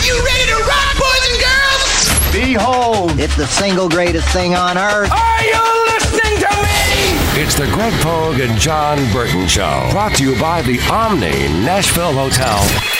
Are you ready to rock, boys and girls? Behold, it's the single greatest thing on earth. Are you listening to me? It's the Greg Pogue and Jon Burton Show. Brought to you by the Omni Nashville Hotel.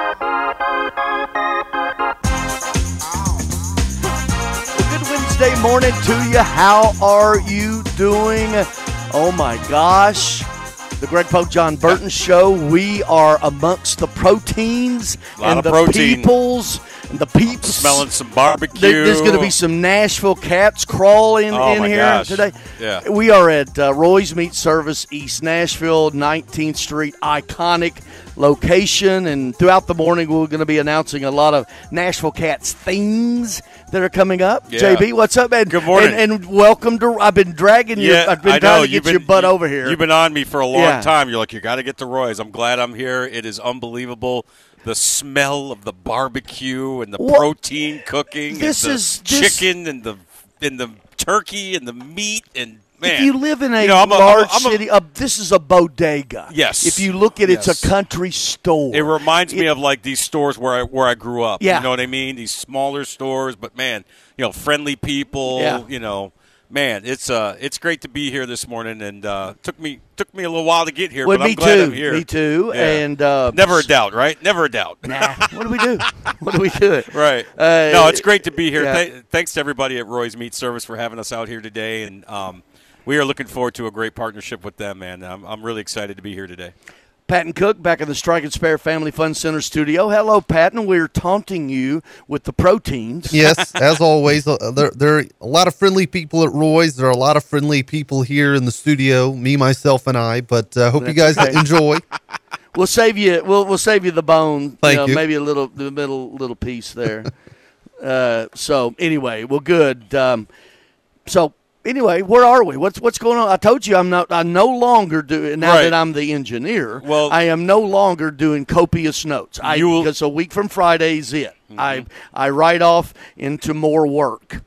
Wednesday morning to you. How are you doing? Oh my gosh. The Greg Pogue Jon Burton Show. We are amongst the proteins and the protein. peoples the peeps. Smelling some barbecue. There- There's going to be some Nashville cats crawling Oh, in here gosh. today. Yeah. We are at uh, Roy's Meat Service, East Nashville, 19th Street, iconic location. And throughout the morning, we're going to be announcing a lot of Nashville Kats things that are coming up. Yeah. JB, what's up, man? Good morning. And, and welcome to. I've been dragging you. Yeah, I've been I trying know. to You've get your been- butt you- over here. You've been on me for a long Yeah. time. You're like, you got to get to Roy's. I'm glad I'm here. It is unbelievable. The smell of the barbecue and the protein cooking. This and the is- this- chicken and the and the turkey and the meat and man. if you live in a you know, a- a- large a- city, uh, this is a bodega. Yes. If you look at it, Yes. it's a country store. It reminds me of like these stores where I where I grew up. Yeah. You know what I mean? These smaller stores, but man, you know, friendly people. Yeah. You know, man, it's uh, it's great to be here this morning, and uh, took me took me a little while to get here, Well, but me I'm glad too. I'm here. Me too. Yeah. And uh, Never a doubt, right? Never a doubt. Nah. What do we do? what do we do? Right. Uh, no, it's great to be here. yeah. Th- thanks to everybody at Roy's Meat Service for having us out here today, and um, we are looking forward to a great partnership with them, man. I'm, I'm really excited to be here today. Patton Cook back in the Strike and Spare Family Fun Center studio. Hello, Patton. We're taunting you with the proteins. yes, as always, uh, there, there are a lot of friendly people at Roy's. There are a lot of friendly people here in the studio, me, myself, and I. But uh, hope you guys okay. enjoy. We'll save you. We'll we'll save you the bone. Thank know, you. Maybe a little the middle little piece there. uh, so anyway, well, good. Um, so anyway, where are we? What's what's going on? I told you I'm not. I'm no longer doing it now Right. that I'm the engineer. Well- I am no longer doing copious notes. I because a week from Friday is it. Mm-hmm. I I write off into more work.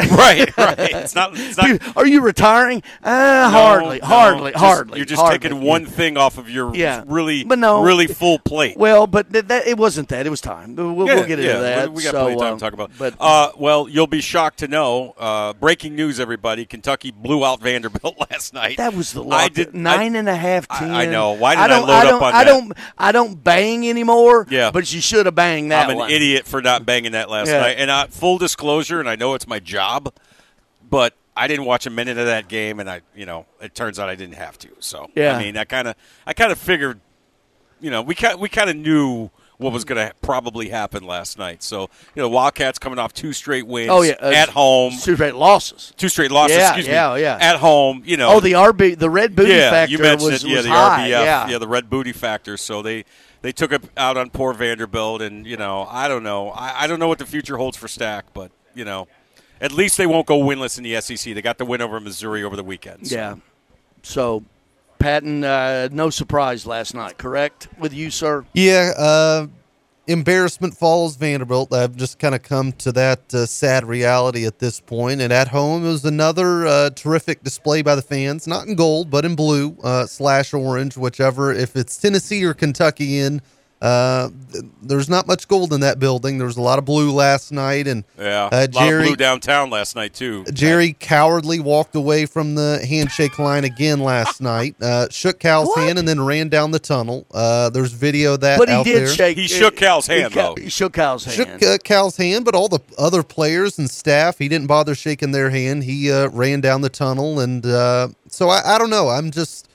right, right. It's not. It's not Dude, are you retiring? Uh, No, hardly, no, hardly, just- hardly. You're just hardly. taking one thing off of your Yeah. really, But no. really full plate. Well, but th- that, it wasn't that. It was time. We'll, we'll Yeah, get into that. We, we got So, plenty of time um, to talk about. But uh, well, you'll be shocked to know. Uh, breaking news, everybody! Kentucky blew out Vanderbilt last night. that was the I lock. did nine and a half, I- ten. I know. Why did I don't, load up don't, on I that? don't. I don't bang anymore. Yeah. but you should have banged that I'm an one. idiot for not banging that last Yeah. night. And uh, full disclosure, and I know it's my job, but I didn't watch a minute of that game, and I, you know, it turns out I didn't have to. So Yeah. I mean, I kind of, I kind of figured, you know, we kind, we kind of knew what was going to probably happen last night. So you know, Wildcats coming off two straight wins. Oh yeah, uh, at home, two straight losses. two straight losses. Yeah, excuse yeah, me. yeah. At home, you know. Oh, the RB, the red booty yeah, factor you mentioned was, it. Yeah, was the high. RBF. Yeah, the red booty factor. So they they took it out on poor Vanderbilt, and you know, I don't know. I, I don't know what the future holds for Stack, but you know, at least they won't go winless in the SEC. They got the win over Missouri over the weekend. so. yeah. So, Patton, uh, no surprise last night, correct? With you, sir. Yeah, uh, embarrassment follows Vanderbilt. I've just kind of come to that uh, sad reality at this point. And at home, it was another uh, terrific display by the fans, not in gold, but in blue uh, slash orange, whichever. If it's Tennessee or Kentucky in, uh, there's not much gold in that building. There was a lot of blue last night, and Yeah, uh, a lot of Jerry blue downtown last night too. Jerry cowardly walked away from the handshake line again last night. Uh, shook Cal's What? hand and then ran down the tunnel. Uh, there's video of that But he out did there. shake. He shook Cal's he hand, ca- though. He shook Cal's hand. Shook uh, Cal's hand, but all the other players and staff, he didn't bother shaking their hand. He uh, ran down the tunnel, and uh, so I, I don't know. I'm just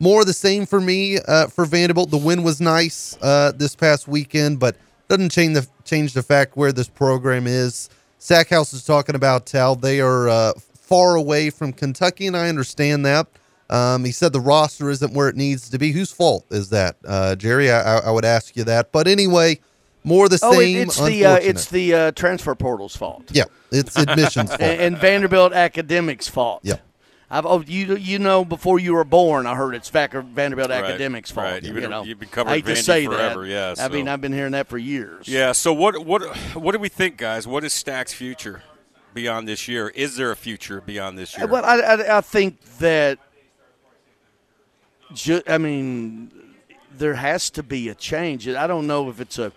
more of the same for me uh, for Vanderbilt. The win was nice uh, this past weekend, but doesn't change the change the fact where this program is. Stackhouse is talking about how they are uh, far away from Kentucky, and I understand that. Um, he said the roster isn't where it needs to be. Whose fault is that, uh, Jerry? I, I, would ask you that. But anyway, more the Oh, same. it's the uh, it's the uh, transfer portal's fault. yeah, it's admissions fault. and, and Vanderbilt academics' fault. Yep. I've oh you you know before you were born I heard it's Vanderbilt Right, academics' fault. right. You've you been- know, you've been covering I hate to say forever, that. yeah, I mean I've been hearing that for years. Yeah. So what what what do we think, guys? What is Stack's future beyond this year? Is there a future beyond this year? Well, I, I, I think that. Ju- I mean, there has to be a change. I don't know if it's a.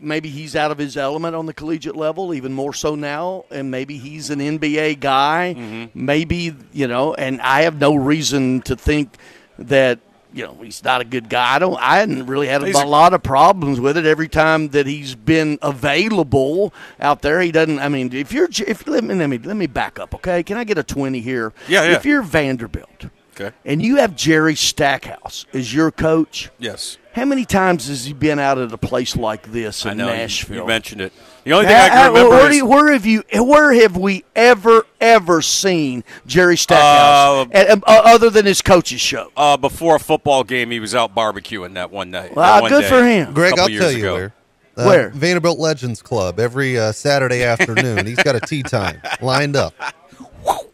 Maybe he's out of his element on the collegiate level, even more so now, and maybe he's an NBA guy. Mm-hmm. Maybe you know, and I have no reason to think that you know he's not a good guy. I don't. I hadn't really had a, a- lot of problems with it. Every time that he's been available out there, he doesn't. I mean, if you're, if let me let me let me back up, okay? Can I get a twenty here? Yeah, yeah. If you're Vanderbilt okay. and you have Jerry Stackhouse as your coach, Yes. how many times has he been out at a place like this in I know Nashville? You, mentioned it. The only thing I can remember where, is you- where have you? Where have we ever ever seen Jerry Stackhouse Uh, And, uh, other than his coach's show? uh, before a football game, he was out barbecuing that one night. Well, one good day, for him. Greg, I'll tell you ago. where. Uh, Where? Vanderbilt Legends Club every uh, Saturday afternoon. He's got a tea time lined up.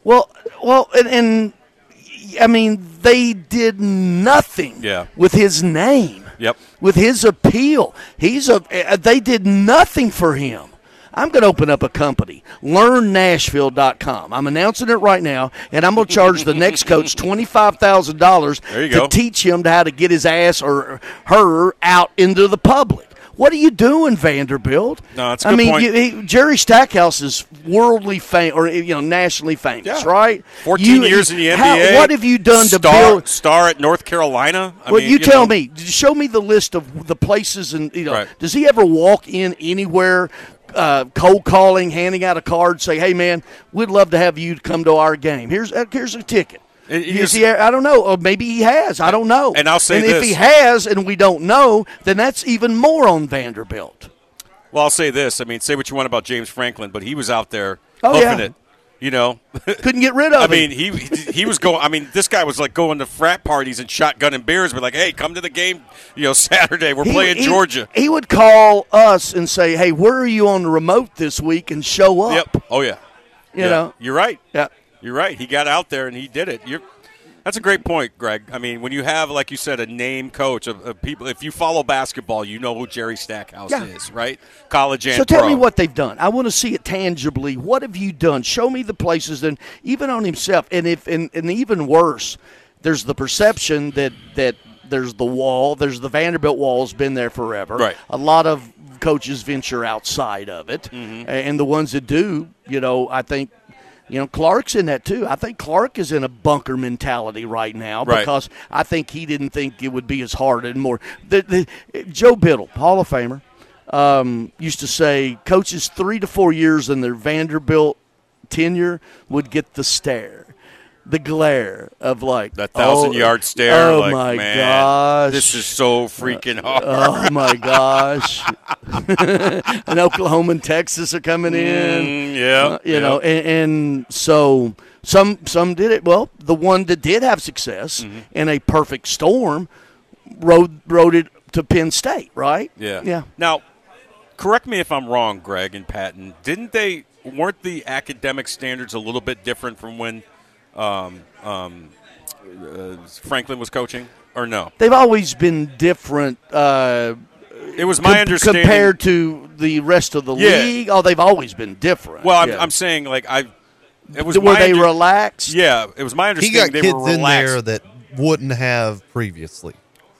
Well, well, and, and I mean they did nothing Yeah. with his name. Yep. with his appeal. He's a. uh, They did nothing for him. I'm going to open up a company, learnnashville.com. I'm announcing it right now, and I'm going to charge the next coach $25,000 to go. teach him how to get his ass or her out into the public. What are you doing, Vanderbilt? No, a I good mean, point. you- he- Jerry Stackhouse is worldly famous, or you know, nationally famous, Yeah. right? 14 You- years in the how- NBA. what have you done to star, build? Star at North Carolina. I well, mean, you, tell know, me. Show me the list of the places, and you know, Right. does he ever walk in anywhere, uh, cold calling, handing out a card, say, "Hey, man, we'd love to have you come to our game. Here's uh, here's a ticket." And Is he, I don't know. Or maybe he has. I don't know. And I'll say and if he has, and we don't know, then that's even more on Vanderbilt. Well, I'll say this. I mean, say what you want about James Franklin, but he was out there Oh, hoofing yeah. it. You know, Couldn't get rid of it. I him. mean, he he was going. I mean, this guy was like going to frat parties and shotgunning beers, but like, hey, come to the game. You know, Saturday we're He- playing he- Georgia. He would call us and say, "Hey, where are you on the remote this week?" and show up. Yep. Oh yeah. You Yeah. know. you're right. Yeah. You're right. He got out there and he did it. You're. That's a great point, Greg. I mean, when you have, like you said, a name coach of, of people, if you follow basketball, you know who Jerry Stackhouse Yeah. is, right? College and So tell pro. me what they've done. I want to see it tangibly. What have you done? Show me the places, and even on himself. And if and, and even worse, there's the perception that that there's the wall. There's the Vanderbilt wall's been there forever. Right. A lot of coaches venture outside of it, Mm-hmm. and the ones that do, you know, I think. You know, Clark's in that too. I think Clark is in a bunker mentality right now Right. because I think he didn't think it would be as hard and more. The, the, Joe Biddle, Hall of Famer, um, used to say coaches three to four years in their Vanderbilt tenure would get the stare, the glare of like that thousand oh, yard stare. Oh like, my man, gosh! this is so freaking hard. Oh my gosh! and Oklahoma and Texas are coming in. Mm, yeah, Uh, you yeah. know, and, and so some some did it. Well, the one that did have success Mm-hmm. in a perfect storm rode rode it to Penn State, right? Yeah. yeah. Now, correct me if I'm wrong, Greg and Patton. Didn't they weren't the academic standards a little bit different from when um, um, uh, Franklin was coaching, or no? They've always been different. Uh, It was my com- understanding. compared to the rest of the Yeah. league. Oh, they've always been different. well, I'm, Yeah. I'm saying like I. It was were my they under- relaxed? Yeah, it was my He understanding got they kids were in relaxed. there that wouldn't have previously.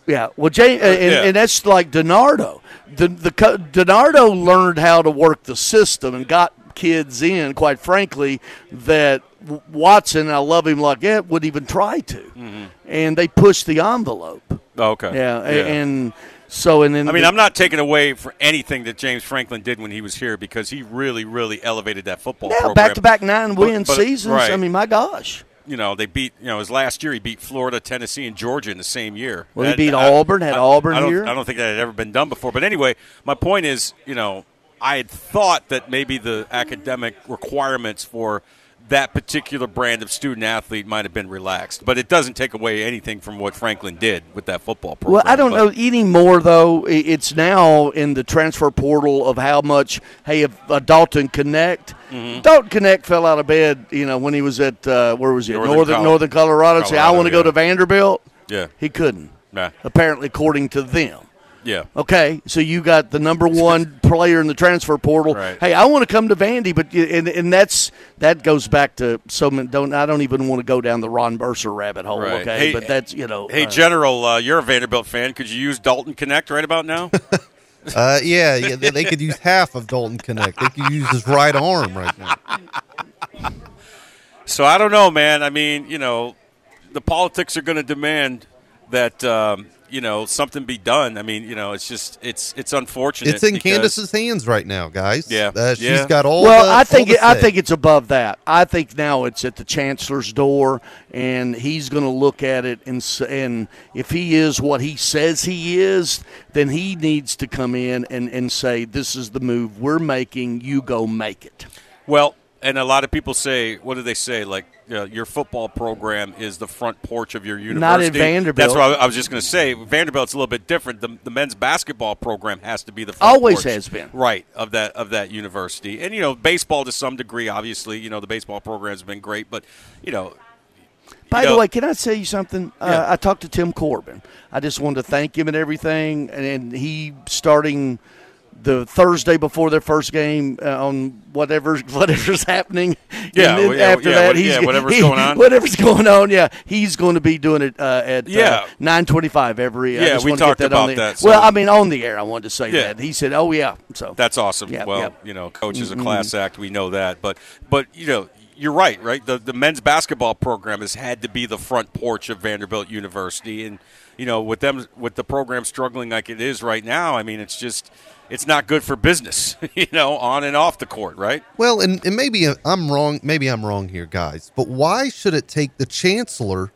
Yeah, well, Jay, and, yeah. and that's like DiNardo. The the co- DiNardo learned how to work the system and got kids in. Quite frankly, that W- Watson, I love him like that, wouldn't even try to, Mm-hmm. and they pushed the envelope. Oh, okay. Yeah, a- and so and then I mean, the- I'm not taking away for anything that James Franklin did when he was here because he really, really elevated that football yeah, program. back to back nine But- win but- seasons. right. I mean, my gosh. you know, they beat, you know, his last year he beat Florida, Tennessee, and Georgia in the same year. Well, he That- beat I- Auburn, had Auburn I here. I don't think that had ever been done before. But anyway, my point is, you know, I had thought that maybe the academic requirements for that particular brand of student athlete might have been relaxed, but it doesn't take away anything from what Franklin did with that football program. Well, I don't But- know anymore though. It's now in the transfer portal of how much. Hey, if uh, Dalton Knecht, Mm-hmm. Dalton Knecht fell out of bed. You know when he was at uh, where was he? Northern Northern Col- Northern Colorado. Say I want to go to Vanderbilt. Yeah. He couldn't. Nah. Apparently, according to them. Yeah. Okay, so you got the number one player in the transfer portal. Right. Hey, I want to come to Vandy, but and, and that's that goes back to so many. Don't I don't even want to go down the Ron Mercer rabbit hole. Right. Okay, Hey, but that's you know. Hey, uh, General, uh, you're a Vanderbilt fan. Could you use Dalton Knecht right about now? Uh, yeah, yeah, they, they could use half of Dalton Knecht. They could use his right arm right now. so I don't know, man. I mean, you know, the politics are going to demand that um, you know something be done. I mean, you know, it's just it's it's unfortunate. It's in because- Candace's hands right now, guys. Yeah, uh, she's yeah. got all. well, the, I think it, I think it's above that. I think now it's at the chancellor's door, and he's going to look at it and s- and if he is what he says he is, then he needs to come in and and say, "This is the move we're making. You go make it." Well, and a lot of people say, what do they say? Like, uh, your football program is the front porch of your university. Not at Vanderbilt. That's what I, was just going to say. Vanderbilt's a little bit different. The, the men's basketball program has to be the front porch. Always porch, has been. right of that of that university. And you know, baseball to some degree, obviously, you know, the baseball program has been great, but you know, By You the way, can I tell you something? Yeah. Uh, I talked to Tim Corbin. I just wanted to thank him and everything. And, and he starting the Thursday before their first game uh, on whatever whatever's happening. Yeah, well, yeah, after yeah, that, he's yeah, whatever's he- going on. Whatever's going on, yeah, he's going to be doing it uh, at Yeah. nine twenty five every. I Yeah, just we talked get that on about that, so- Well, I mean, on the air, I wanted to say Yeah. that. He said, "Oh yeah," so That's awesome. Yep, well, you know, coach is a class act. We know that, but but you know, you're right. Right, the the men's basketball program has had to be the front porch of Vanderbilt University, and you know, with them with the program struggling like it is right now, I mean, it's just it's not good for business. You know, on and off the court, right? Well, and, and maybe I'm wrong. Maybe I'm wrong here, guys. But why should it take the chancellor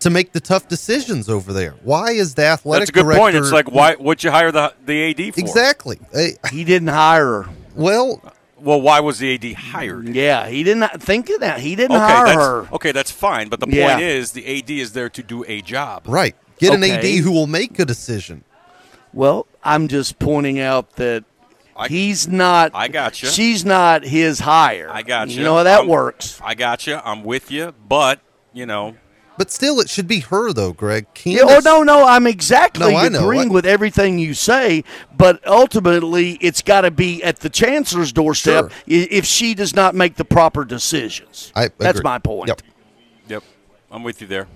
to make the tough decisions over there? Why is the athletic That's a good director? point. It's like why would you hire the the AD for? exactly. He didn't hire her. well, Well, why was the AD hired? Yeah, he didn't think of that. He didn't Okay, hire her. okay, that's fine. But the Yeah. point is, the AD is there to do a job. right. Get an AD who will make a decision. Well, I'm just pointing out that I- he's not. I got gotcha. She's not his hire. I got you. You know how that I'm- works. I got you. I'm with you, but you know, But still, it should be her though, Greg. Yeah, oh no, no, I'm exactly No, I agreeing I- with everything you say, but ultimately, it's got to be at the chancellor's doorstep Sure. if she does not make the proper decisions. I That's agree. my point. Yep. yep, I'm with you there.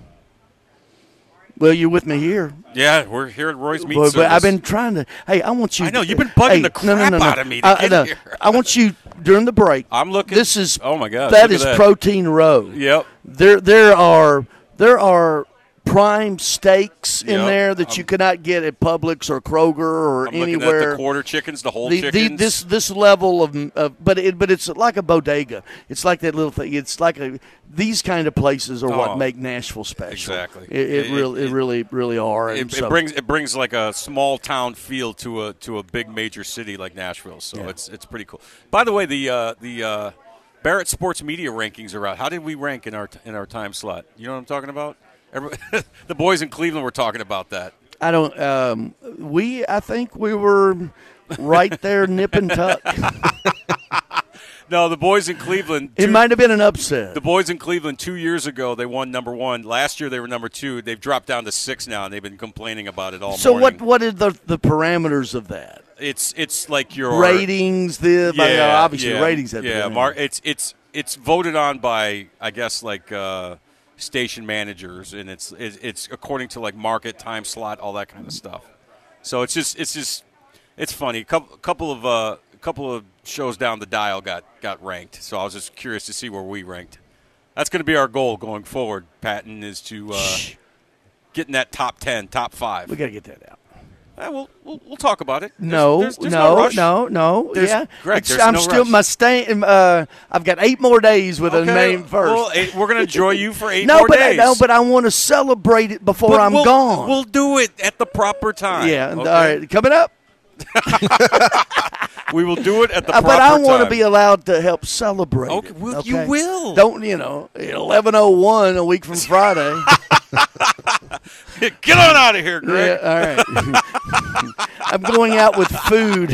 Well, you're with me here. Yeah, we're here at Roy's Meat But, but I've been trying to. Hey, I want you. I know, you've been bugging hey, the no, no, crap no, no. out of me to I, get no, here. I want you during the break. I'm looking- This is. Oh, my god. That is that. Protein Row. Yep. There, there are there are prime steaks in Yep. there that you cannot get at Publix or Kroger or I'm anywhere. at the quarter chickens, the whole The- the- chickens. this this level of, of but it but it's like a bodega. It's like that little thing. It's like a these kind of places are Oh, what make Nashville special. exactly. It, it, It- really it, it- really really are. it, so- it brings it brings like a small town feel to a to a big major city like Nashville. So Yeah. it's it's pretty cool. By the way, the uh, the uh, Barrett Sports Media rankings are out. How did we rank in our in our time slot? You know what I'm talking about? The boys in Cleveland were talking about that. I don't. Um, we I think we were right there, nip and tuck. No, the boys in Cleveland. It might have been an upset. The boys in Cleveland two years ago they won number one. Last year they were number two. They've dropped down to six now, and they've been complaining about it all so morning. what what are the the parameters of that? It's it's like your ratings, the Yeah, uh, obviously yeah, ratings. Yeah. Mar- it's it's it's voted on by I guess like uh, station managers, and it's it's it's according to like market time slot, all that kind of stuff. So it's just it's just it's funny. A couple couple of uh, couple of shows down the dial got got ranked. So I was just curious to see where we ranked. That's going to be our goal going forward. Patton is to uh, get in that top ten, top five. we got to get that out. Eh, we'll, we'll we'll talk about it. There's- No, there's- there's no, rush. no, no. There's- yeah, Greg, there's I'm no still rush. my stay. Uh, I've got eight more days with a Okay, name first. Well, eh, we're going to enjoy you for eight no, more but days. I, no, but I want to celebrate it before But I'm we'll, gone. We'll do it at the proper time. yeah. okay? All right, coming up. We will do it at the Uh, but I want to be allowed to help celebrate. Okay, it, well, you will. Don't you know? Eleven oh one a week from Friday. Get on out of here, Greg. Yeah, all right. I'm going out with food.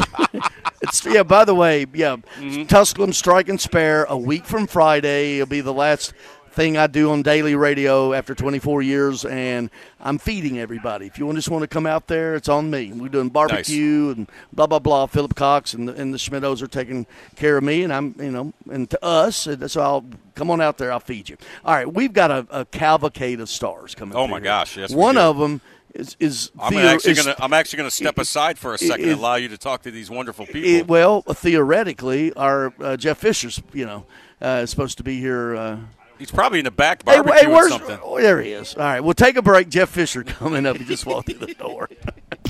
it's yeah. By the way, yeah, Mm-hmm. Tusculum Strike and Spare a week from Friday. It'll be the last thing I do on daily radio after 24 years, and I'm feeding everybody. If you just want to come out there, it's on me. We're doing barbecue and blah blah blah. Philip Cox and the, and the Schmidtos are taking care of me, and I'm you know, and to us. So I'll come on out there. I'll feed you. All right, we've got a, a cavalcade of stars coming. Oh, my here. gosh, yes, One of them is is I'm Theo- actually is- gonna I'm actually gonna step aside for a second it- and allow you to talk to these wonderful people. it- well, theoretically, our uh, Jeff Fisher's, you know, uh, is supposed to be here. Uh, He's probably in the back hey, barbecuing hey, where's, something. oh, there he is. All right, we'll take a break. Jeff Fisher coming up. He just walked through the door.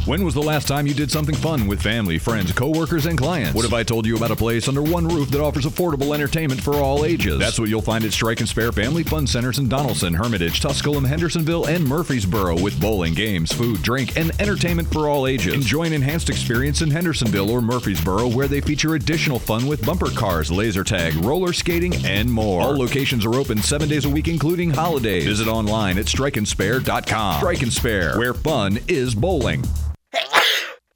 When was the last time you did something fun with family, friends, coworkers, and clients? What if I told you about a place under one roof that offers affordable entertainment for all ages? That's what you'll find at Strike and Spare Family Fun Centers in Donaldson, Hermitage, Tusculum, Hendersonville, and Murfreesboro with bowling, games, food, drink, and entertainment for all ages. Enjoy an enhanced experience in Hendersonville or Murfreesboro where they feature additional fun with bumper cars, laser tag, roller skating, and more. All locations are open seven days a week, including holidays. Visit online at strikeandspare.com. Strike and Spare, where fun is bowling.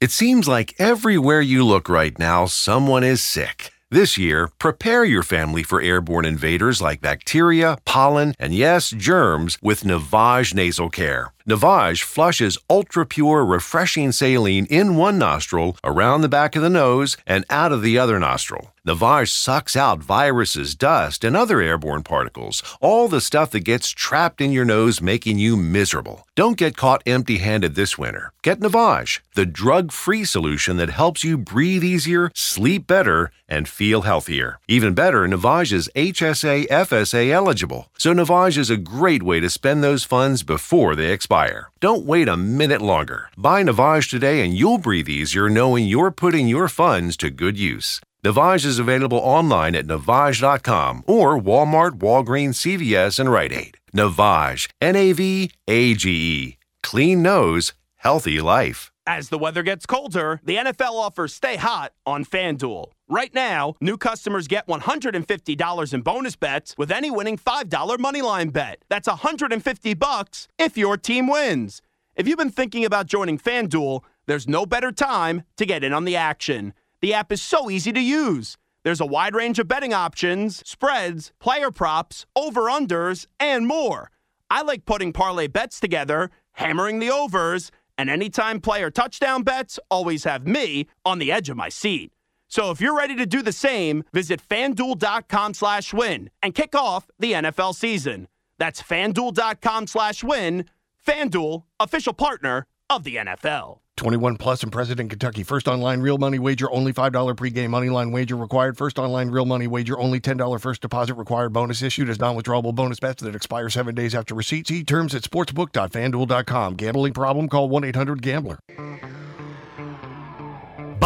It seems like everywhere you look right now, someone is sick. This year, prepare your family for airborne invaders like bacteria, pollen, and yes, germs with Navage Nasal Care. Navage flushes ultra pure, refreshing saline in one nostril, around the back of the nose, and out of the other nostril. Navage sucks out viruses, dust, and other airborne particles, all the stuff that gets trapped in your nose, making you miserable. Don't get caught empty handed this winter. Get Navage, the drug free solution that helps you breathe easier, sleep better, and feel healthier. Even better, Navage is HSA FSA eligible, so Navage is a great way to spend those funds before they expire. Don't wait a minute longer. Buy Navage today and you'll breathe easier knowing you're putting your funds to good use. Navage is available online at Navage.com or Walmart, Walgreens, CVS, and Rite Aid. Navage, N A V A G E. Clean nose, healthy life. As the weather gets colder, the NFL offers Stay Hot on FanDuel. Right now, new customers get $150 in bonus bets with any winning $5 moneyline bet. That's 150 bucks if your team wins. If you've been thinking about joining FanDuel, there's no better time to get in on the action. The app is so easy to use. There's a wide range of betting options, spreads, player props, over-unders, and more. I like putting parlay bets together, hammering the overs, and anytime player touchdown bets always have me on the edge of my seat. So if you're ready to do the same, visit fanduel.com slash win and kick off the NFL season. That's fanduel.com slash win. Fanduel, official partner of the NFL. 21 plus and present in Kentucky. First online real money wager, only $5 pregame money line wager required. First online real money wager, only $10 first deposit required. Bonus issued as non withdrawable bonus bets that expire seven days after receipt. See terms at sportsbook.fanduel.com. Gambling problem? Call 1 800 Gambler.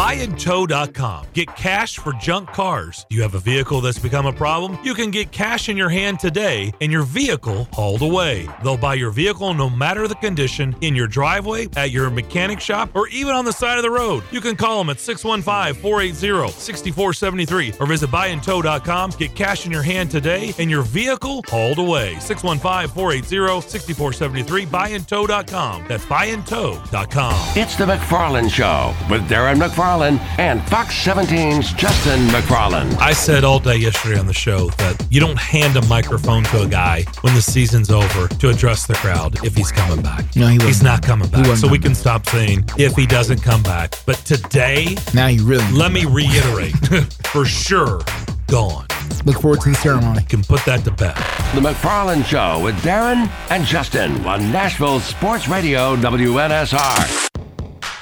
Buyandtow.com. Get cash for junk cars. You have a vehicle that's become a problem? You can get cash in your hand today and your vehicle hauled away. They'll buy your vehicle no matter the condition in your driveway, at your mechanic shop, or even on the side of the road. You can call them at 615 480 6473 or visit buyandtow.com. Get cash in your hand today and your vehicle hauled away. 615 480 6473. Buyandtow.com. That's buyandtow.com. It's the McFarland Show with Darren McFarland and Fox 17's Justin McFarland. I said all day yesterday on the show that you don't hand a microphone to a guy when the season's over to address the crowd if he's coming back. No, he he's wasn't. not coming back. So we coming can stop saying if he doesn't come back. But today, Now you really let me reiterate for sure, gone. look forward to the ceremony. Can put that to bed. The McFarland Show with Darren and Justin on Nashville Sports Radio WNSR.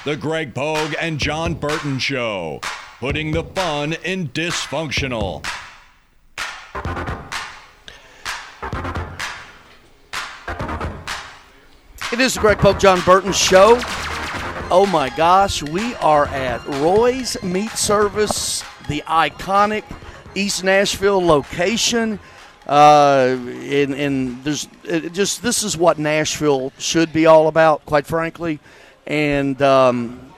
The Greg Pogue and Jon Burton Show, putting the fun in dysfunctional. It is the Greg Pogue Jon Burton show. Oh my gosh, we are at Roy's Meat Service, the iconic East Nashville location. Uh, and, and there's just this is what Nashville should be all about, quite frankly. And um,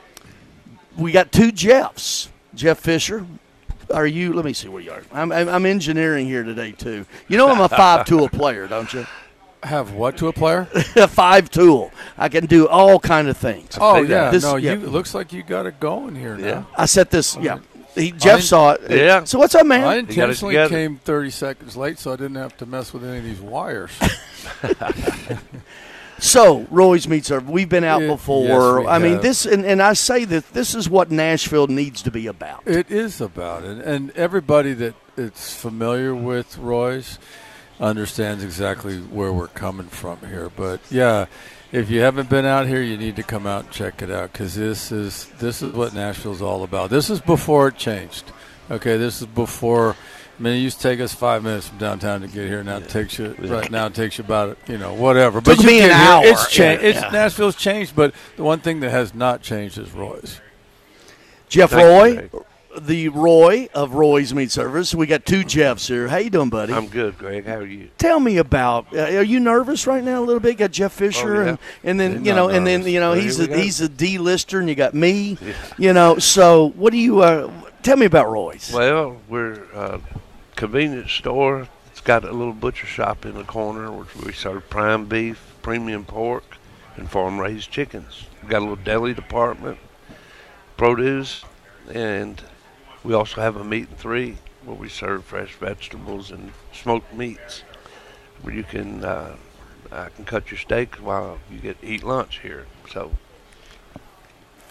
we got two Jeffs. Jeff Fisher. Are you? Let me see where you are. I'm, I'm, I'm engineering here today too. You know I'm a five tool player, don't you? Have what to a player? a five tool. I can do all kind of things. Oh yeah, This- no, yeah. you it looks like you got it going here now. I set this. Yeah, he, Jeff I- saw it. Yeah. So what's up, man? I intentionally came 30 seconds late, so I didn't have to mess with any of these wires. So Roy's Meat Serve, we've been out Yeah, before. yes, I mean this, and, and I say that this is what Nashville needs to be about. It is about it, and everybody that is familiar with Roy's understands exactly where we're coming from here. But yeah, if you haven't been out here, you need to come out and check it out because this is this is what Nashville's all about. This is before it changed. Okay, this is before. I mean, it used to take us five minutes from downtown to get here. Now it takes you right now. It takes you about you know whatever. Took you me an here. hour. It's changed. Yeah, It's yeah. Nashville's changed, but the one thing that has not changed is Roy's. Jeff Thank you, Roy, the Roy of Roy's Meat Service. We got two Jeffs here. How you doing, buddy? I'm good, Greg. How are you? Tell me about. Uh, are you nervous right now a little bit? You got Jeff Fisher, Oh, yeah. and and then I'm you know, not and then you know, Well, he's a we he's a D-lister, and you got me. You know, so what do you? Uh, tell me about Roy's. Well, we're a convenience store. It's got a little butcher shop in the corner where we serve prime beef, premium pork, and farm-raised chickens. We've got a little deli department, produce, and we also have a meat and three where we serve fresh vegetables and smoked meats. Where you can, uh, I can cut your steak while you get eat lunch here. So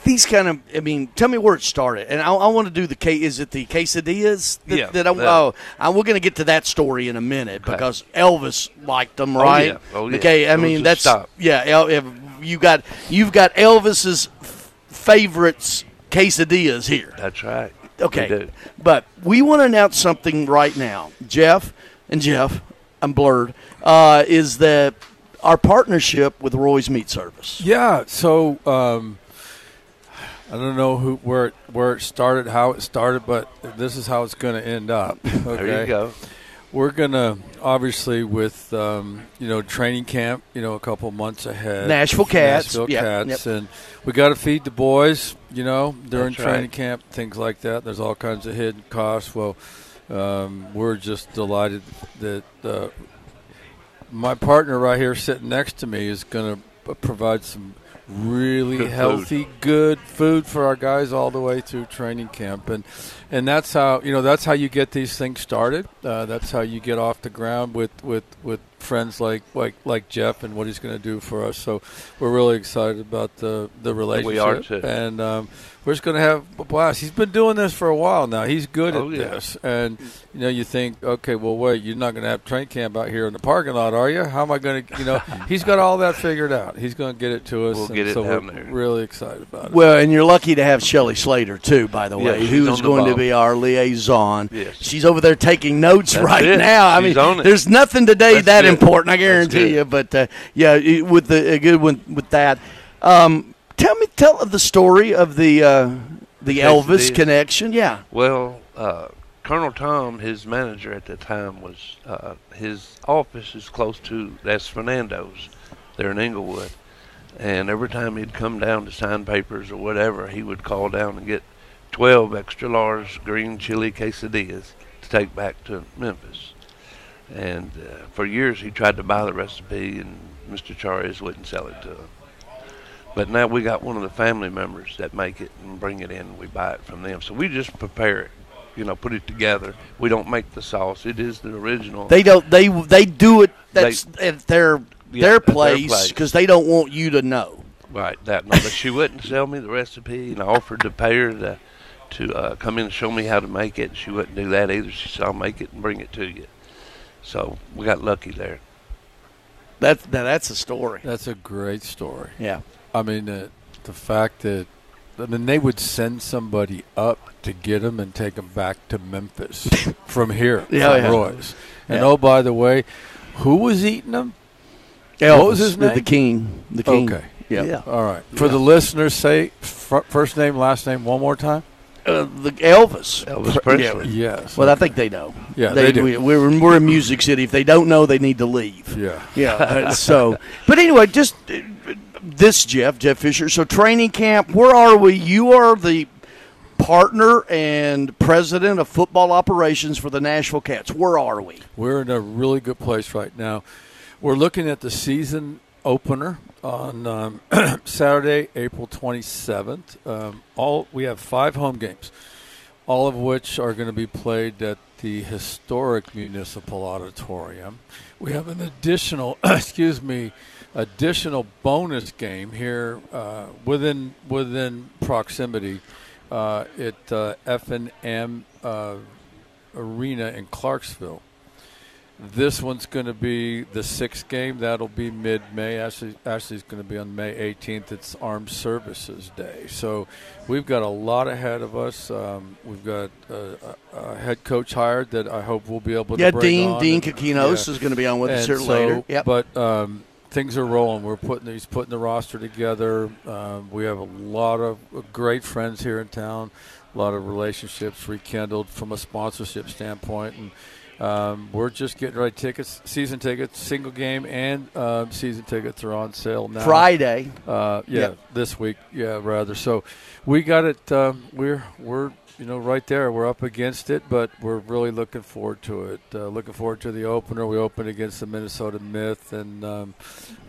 These kind of, I mean, tell me where it started, and I, I want to do the case. Is it the quesadillas? That, Yeah, That I, that- oh, I, we're going to get to that story in a minute Okay. because Elvis liked them, Oh, right? yeah. Oh, yeah. Okay, I It mean that's stop. yeah. You got you've got Elvis's f- favorites quesadillas here. that's right. Okay, We but we want to announce something right now, Jeff and Jeff. I'm blurred. Uh, is that our partnership with Roy's Meat Service? Yeah. So um, I don't know who where it, where it started, how it started, but this is how it's going to end up. Okay? There you go. We're gonna obviously with um, you know training camp, you know a couple months ahead. Nashville Kats, Nashville yep, Kats, yep. and we got to feed the boys. You know during That's training right. camp, things like that. There's all kinds of hidden costs. Well, um, we're just delighted that uh, my partner right here sitting next to me is going to provide some really Good food. healthy, good food for our guys all the way through training camp, and and that's how you know that's how you get these things started. Uh, that's how you get off the ground with with with friends like like like Jeff and what he's going to do for us. So we're really excited about the the relationship, We are too. and um, we're just going to have a blast. He's been doing this for a while now. He's good Oh, at yeah. this, and you know you think, okay, well, wait, you're not going to have train camp out here in the parking lot, are you? How am I going to, you know? he's got all that figured out. He's going to get it to us. We'll and get it so down we're there. really excited about it. Well, and you're lucky to have Shelley Slater too, by the way, she's who on is going to be our liaison. Yes. She's over there taking notes That's right it. now. I She's mean, on it. there's nothing today That's that good. Important. I guarantee you. But uh, yeah, with the a good one with that. Um, tell me, tell the story of the uh, the Elvis Quesadillas. connection. Yeah. Well, uh, Colonel Tom, his manager at the time, was uh, his office is close to that's Fernando's. They're in Inglewood, and every time he'd come down to sign papers or whatever, he would call down and get twelve extra large green chili quesadillas to take back to Memphis. And uh, for years, he tried to buy the recipe, and Mr. Charis wouldn't sell it to him. But now we got one of the family members that make it and bring it in. and We buy it from them, so we just prepare it. You know, put it together. We don't make the sauce. It is the original. They don't. They they do it. That's at their Yeah, their place place. because they don't want you to know. Right, that. No, but she wouldn't sell me the recipe, and I offered to pay her to to uh, come in and show me how to make it. She wouldn't do that either. She said, "I'll make it and bring it to you." So we got lucky there. That's now that's a story. That's a great story. Yeah. I mean, uh, the fact that I mean they would send somebody up to get them and take them back to Memphis from here, Yeah, from yeah. Roy's. And Yeah. oh, by the way, who was eating them? Elvis, what was his the- name? the king. The king. Okay. Yeah. Yeah. All right. For Yeah. the listeners, sake, fir- first name, last name, one more time. Uh, the Elvis. Elvis Pre- Presley. Yes. Well, I think they know. Yeah, they do. We, we're, we're in Music City. If they don't know, they need to leave. Yeah. Yeah. uh, so, but anyway, just uh, this Jeff, Jeff Fisher. So training camp. Where are we? You are the partner and president of football operations for the Nashville Kats. Where are we? We're in a really good place right now. We're looking at the season opener on um, Saturday, April 27th. Um, all we have five home games, all of which are going to be played at the historic municipal auditorium. We have an additional, excuse me, additional bonus game here uh, within within proximity uh, at uh, F and M uh, Arena in Clarksville. This one's going to be the sixth game. That'll be mid May. Ashley, Ashley's going to be on May 18th. It's Armed Services Day. So we've got a lot ahead of us. Um, we've got a, a, a head coach hired that I hope we'll be able to Yeah, bring Dean- on. Dean And- Cokinos is gonna be on with us And here so- later. Yep. But um, things are rolling. We're putting he's putting the roster together. Um, we have a lot of great friends here in town. A lot of relationships rekindled from a sponsorship standpoint, and um, we're just getting ready. Tickets, season tickets, single game, and um, season tickets are on sale now. Friday. Uh, yeah, Yep. this week. Yeah, rather. So we got it. Um, we're we're you know right there. We're up against it, but we're really looking forward to it. Uh, looking forward to the opener. We open against the Minnesota Myth, and um,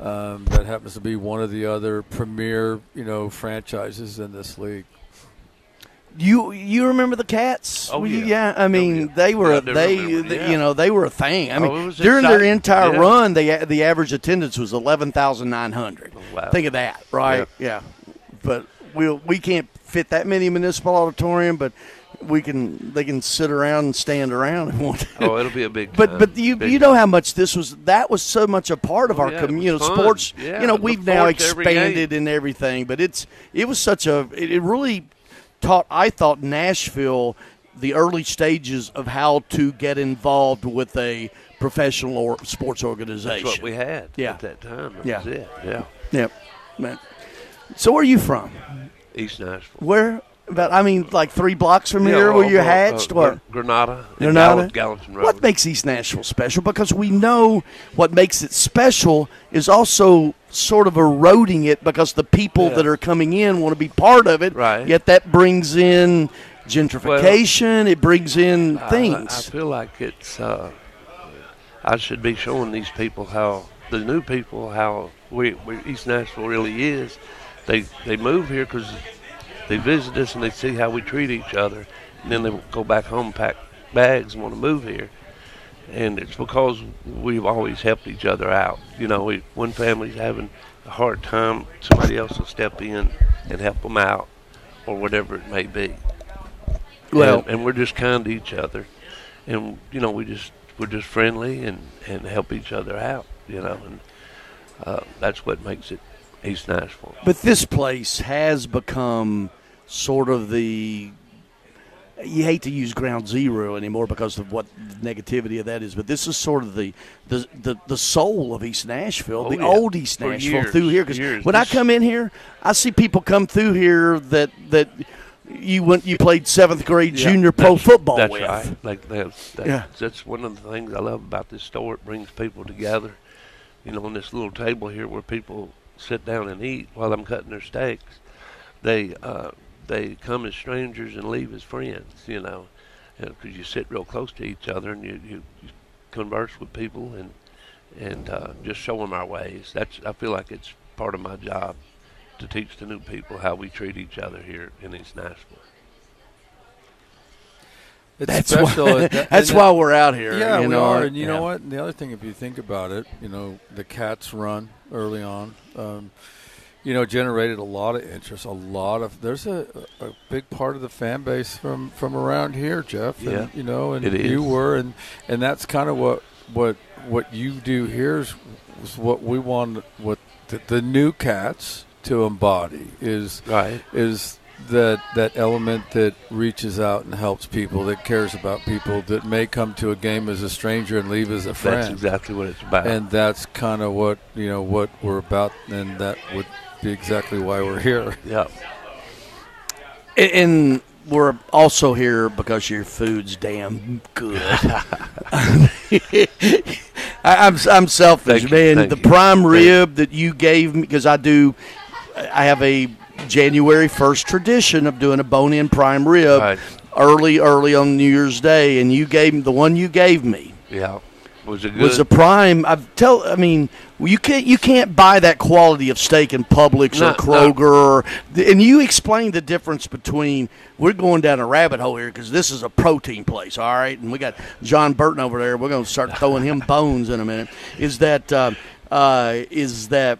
um, that happens to be one of the other premier you know franchises in this league. You you remember the Kats? Oh, Well, you- yeah. I oh, mean, they were Yeah, they, they- yeah. you know they were a thing. I Oh, mean, was during their entire Yeah. run, the the average attendance was eleven thousand nine hundred. Wow. Think of that, right? Yeah. But we we can't fit that many municipal auditorium, but we can they can sit around and stand around and want. Oh, it'll be a big. But time. but you Big you know how much this was that was so much a part of Oh, our yeah, community sports. Yeah, you know we've now every expanded and everything, but it's it was such a it, it really taught I thought Nashville the early stages of how to get involved with a professional or sports organization. That's what we had Yeah. at that time. That Yeah. Yeah. Yep. Man. So where are you from? East Nashville. Where? About I mean, like three blocks from Yeah, here, where oh, you uh, hatched. uh, what? Granada. Granada. Gallatin Road. What makes East Nashville special? Because we know what makes it special is also sort of eroding it because the people Yeah. that are coming in want to be part of it. Right. Yet that brings in gentrification. it brings in I- I, feel like it's. Uh, I should be showing these people how the new people how we, we East Nashville really is. They they move here because they visit us and they see how we treat each other, and then they go back home, pack bags, and want to move here. And it's because we've always helped each other out. You know, we, one family's having a hard time, somebody else will step in and help them out, or whatever it may be. Well- and, and we're just kind to each other, and you know, we just we're just friendly and and help each other out. You know, and uh, that's what makes it East Nashville. But this place has become sort of the. You hate to use ground zero anymore because of what the negativity of that is, but this is sort of the the, the, the soul of East Nashville, Oh, the yeah. old East Nashville years, through here. Because when I come in here, I see people come through here that that you went you played seventh grade Yeah, junior pro football That's with. right. Like that's that's, Yeah. that's one of the things I love about this store. It brings people together. You know, on this little table here where people sit down and eat while I'm cutting their steaks, they uh, they come as strangers and leave as friends. You know, because you sit real close to each other and you, you, you converse with people and and uh, just show them our ways. That's I feel like it's part of my job to teach the new people how we treat each other here in East Nashville. It's That's special. why- that- that's why we're out here, Yeah, you we know, are. And you yeah. know what? And the other thing, if you think about it, you know, the Kats run early on, um, you know, generated a lot of interest. A lot of there's a, a big part of the fan base from from around here, Jeff. And, Yeah, you know, and you were, and and that's kind of what what what you do here is, is what we want. What the, the new Kats to embody is right is that that element that reaches out and helps people, that cares about people, that may come to a game as a stranger and leave as a friend. That's exactly what it's about. And that's kind of what you know what we're about, and that would be exactly why we're here. Yeah. And- And we're also here because your food's damn good. I, I'm I'm selfish, Thank man. thank the you. prime Thank rib that you gave me because I do, I have a January 1st tradition of doing a bone-in prime rib Right. early, early on New Year's Day, and you gave me the one you gave me Yeah. Was it good? was a prime. I tell, I mean, you can't you can't buy that quality of steak in Publix No, or Kroger, or, and you explained the difference between. We're going down a rabbit hole here because this is a protein place, all right, and we got Jon Burton over there. We're going to start throwing him bones in a minute. Is that uh, uh, is that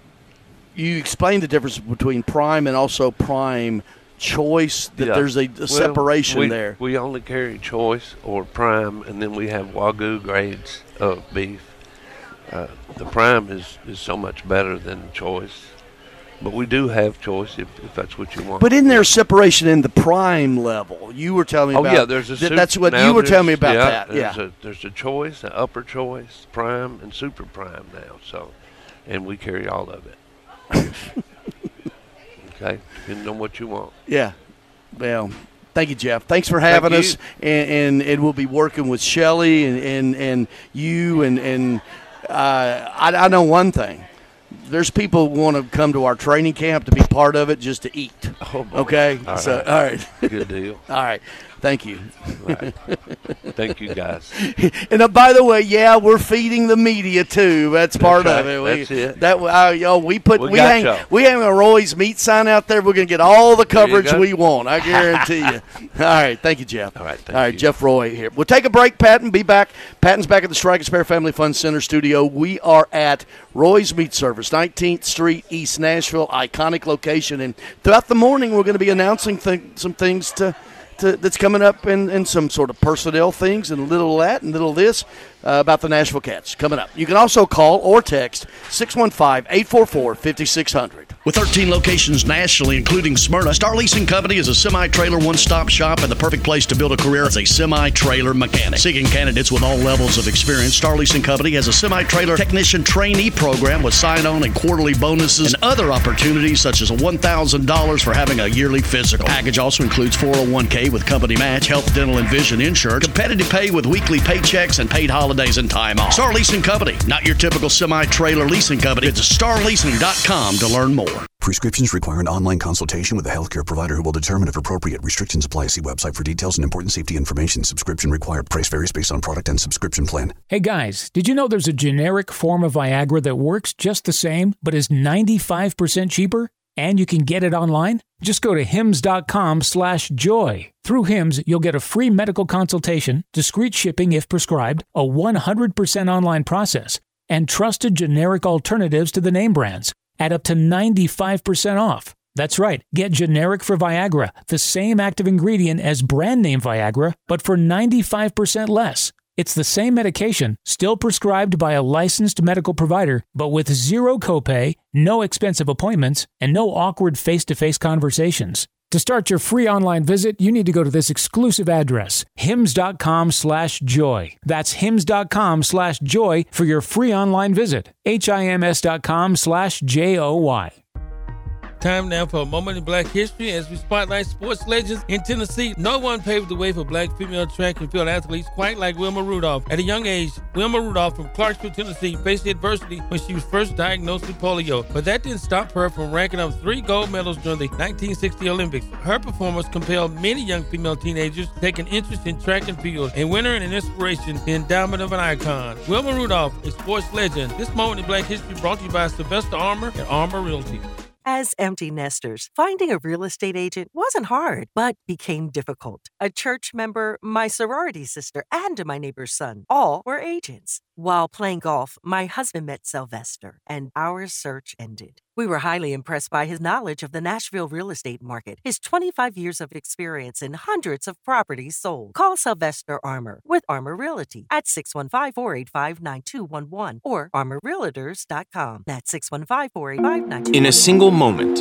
you explained the difference between prime and also prime choice? That Yeah. there's a, a Well, separation we, there. We only carry choice or prime, and then we have wagyu grades of beef. Uh, the prime is, is so much better than choice, but we do have choice if, if that's what you want. But isn't there separation in the prime level? You were telling me oh about. yeah, there's a. that- sup- that's what you were telling me about yeah, that. Yeah. There's a, there's a choice, an upper choice, prime, and super prime now. So, and we carry all of it. okay, depending on what you want. Yeah. Well, thank you, Jeff. Thanks for having Thank us. And, and and we'll be working with Shelly and, and, and you and and uh, I, I know one thing. There's people who want to come to our training camp to be part of it just to eat. Oh, boy. okay. All so right. all right. Good deal. all right. Thank you. Right. Thank you, guys. And uh, by the way, yeah, we're feeding the media too. That's part That's of it. We, That's it. That uh, yo, we put We we, hang y'all. we hang a Roy's meat sign out there. We're gonna get all the coverage we want. I guarantee you. All right, thank you, Jeff. All right, thank all right, you. Jeff Roy here. We'll take a break. Patton, be back. Patton's back at the Strike and Spare Family Fun Center studio. We are at Roy's Meat Service, 19th Street, East Nashville, iconic location. And throughout the morning, we're going to be announcing th- some things to to, that's coming up and, and some sort of personnel things and little that and little this uh, about the Nashville Kats coming up. You can also call or text 615 844 5600. With 13 locations nationally, including Smyrna, Star Leasing Company is a semi-trailer one-stop shop and the perfect place to build a career as a semi-trailer mechanic. Seeking candidates with all levels of experience, Star Leasing Company has a semi-trailer technician trainee program with sign-on and quarterly bonuses and other opportunities such as $1,000 for having a yearly physical. Package also includes 401k with company match, health, dental, and vision insurance, competitive pay with weekly paychecks and paid holidays and time off. Star Leasing Company, not your typical semi-trailer leasing company. Visit starleasing.com to learn more. Prescriptions require an online consultation with a healthcare provider who will determine if appropriate. Restrictions apply. See website for details and important safety information. Subscription required. Price varies based on product and subscription plan. Hey guys, did you know there's a generic form of Viagra that works just the same, but is 95% cheaper? And you can get it online? Just go to hims.com slash joy Through Hims you'll get a free medical consultation, discreet shipping if prescribed, a 100% online process, and trusted generic alternatives to the name brands at up to 95% off. That's right, get generic for Viagra, the same active ingredient as brand name Viagra, but for 95% less. It's the same medication, still prescribed by a licensed medical provider, but with zero copay, no expensive appointments, and no awkward face to face conversations. To start your free online visit, you need to go to this exclusive address, hims.com slash joy. That's hims.com slash joy for your free online visit. H-I-M-S.com slash J-O-Y. Time now for a moment in black history as we spotlight sports legends in Tennessee. No one paved the way for black female track and field athletes quite like Wilma Rudolph. At a young age, Wilma Rudolph from Clarksville, Tennessee faced adversity when she was first diagnosed with polio, but that didn't stop her from racking up three gold medals during the 1960 Olympics. Her performance compelled many young female teenagers to take an interest in track and field, a winner and an inspiration, the endowment of an icon. Wilma Rudolph, a sports legend. This moment in black history brought to you by Sylvester Armor and Armor Realty. As empty nesters, finding a real estate agent wasn't hard, but became difficult. A church member, my sorority sister, and my neighbor's son all were agents. While playing golf, my husband met Sylvester, and our search ended. We were highly impressed by his knowledge of the Nashville real estate market, his 25 years of experience in hundreds of properties sold. Call Sylvester Armor with Armor Realty at 615 485 9211 or armorrealtors.com. That's 615 485 9211. In a single moment,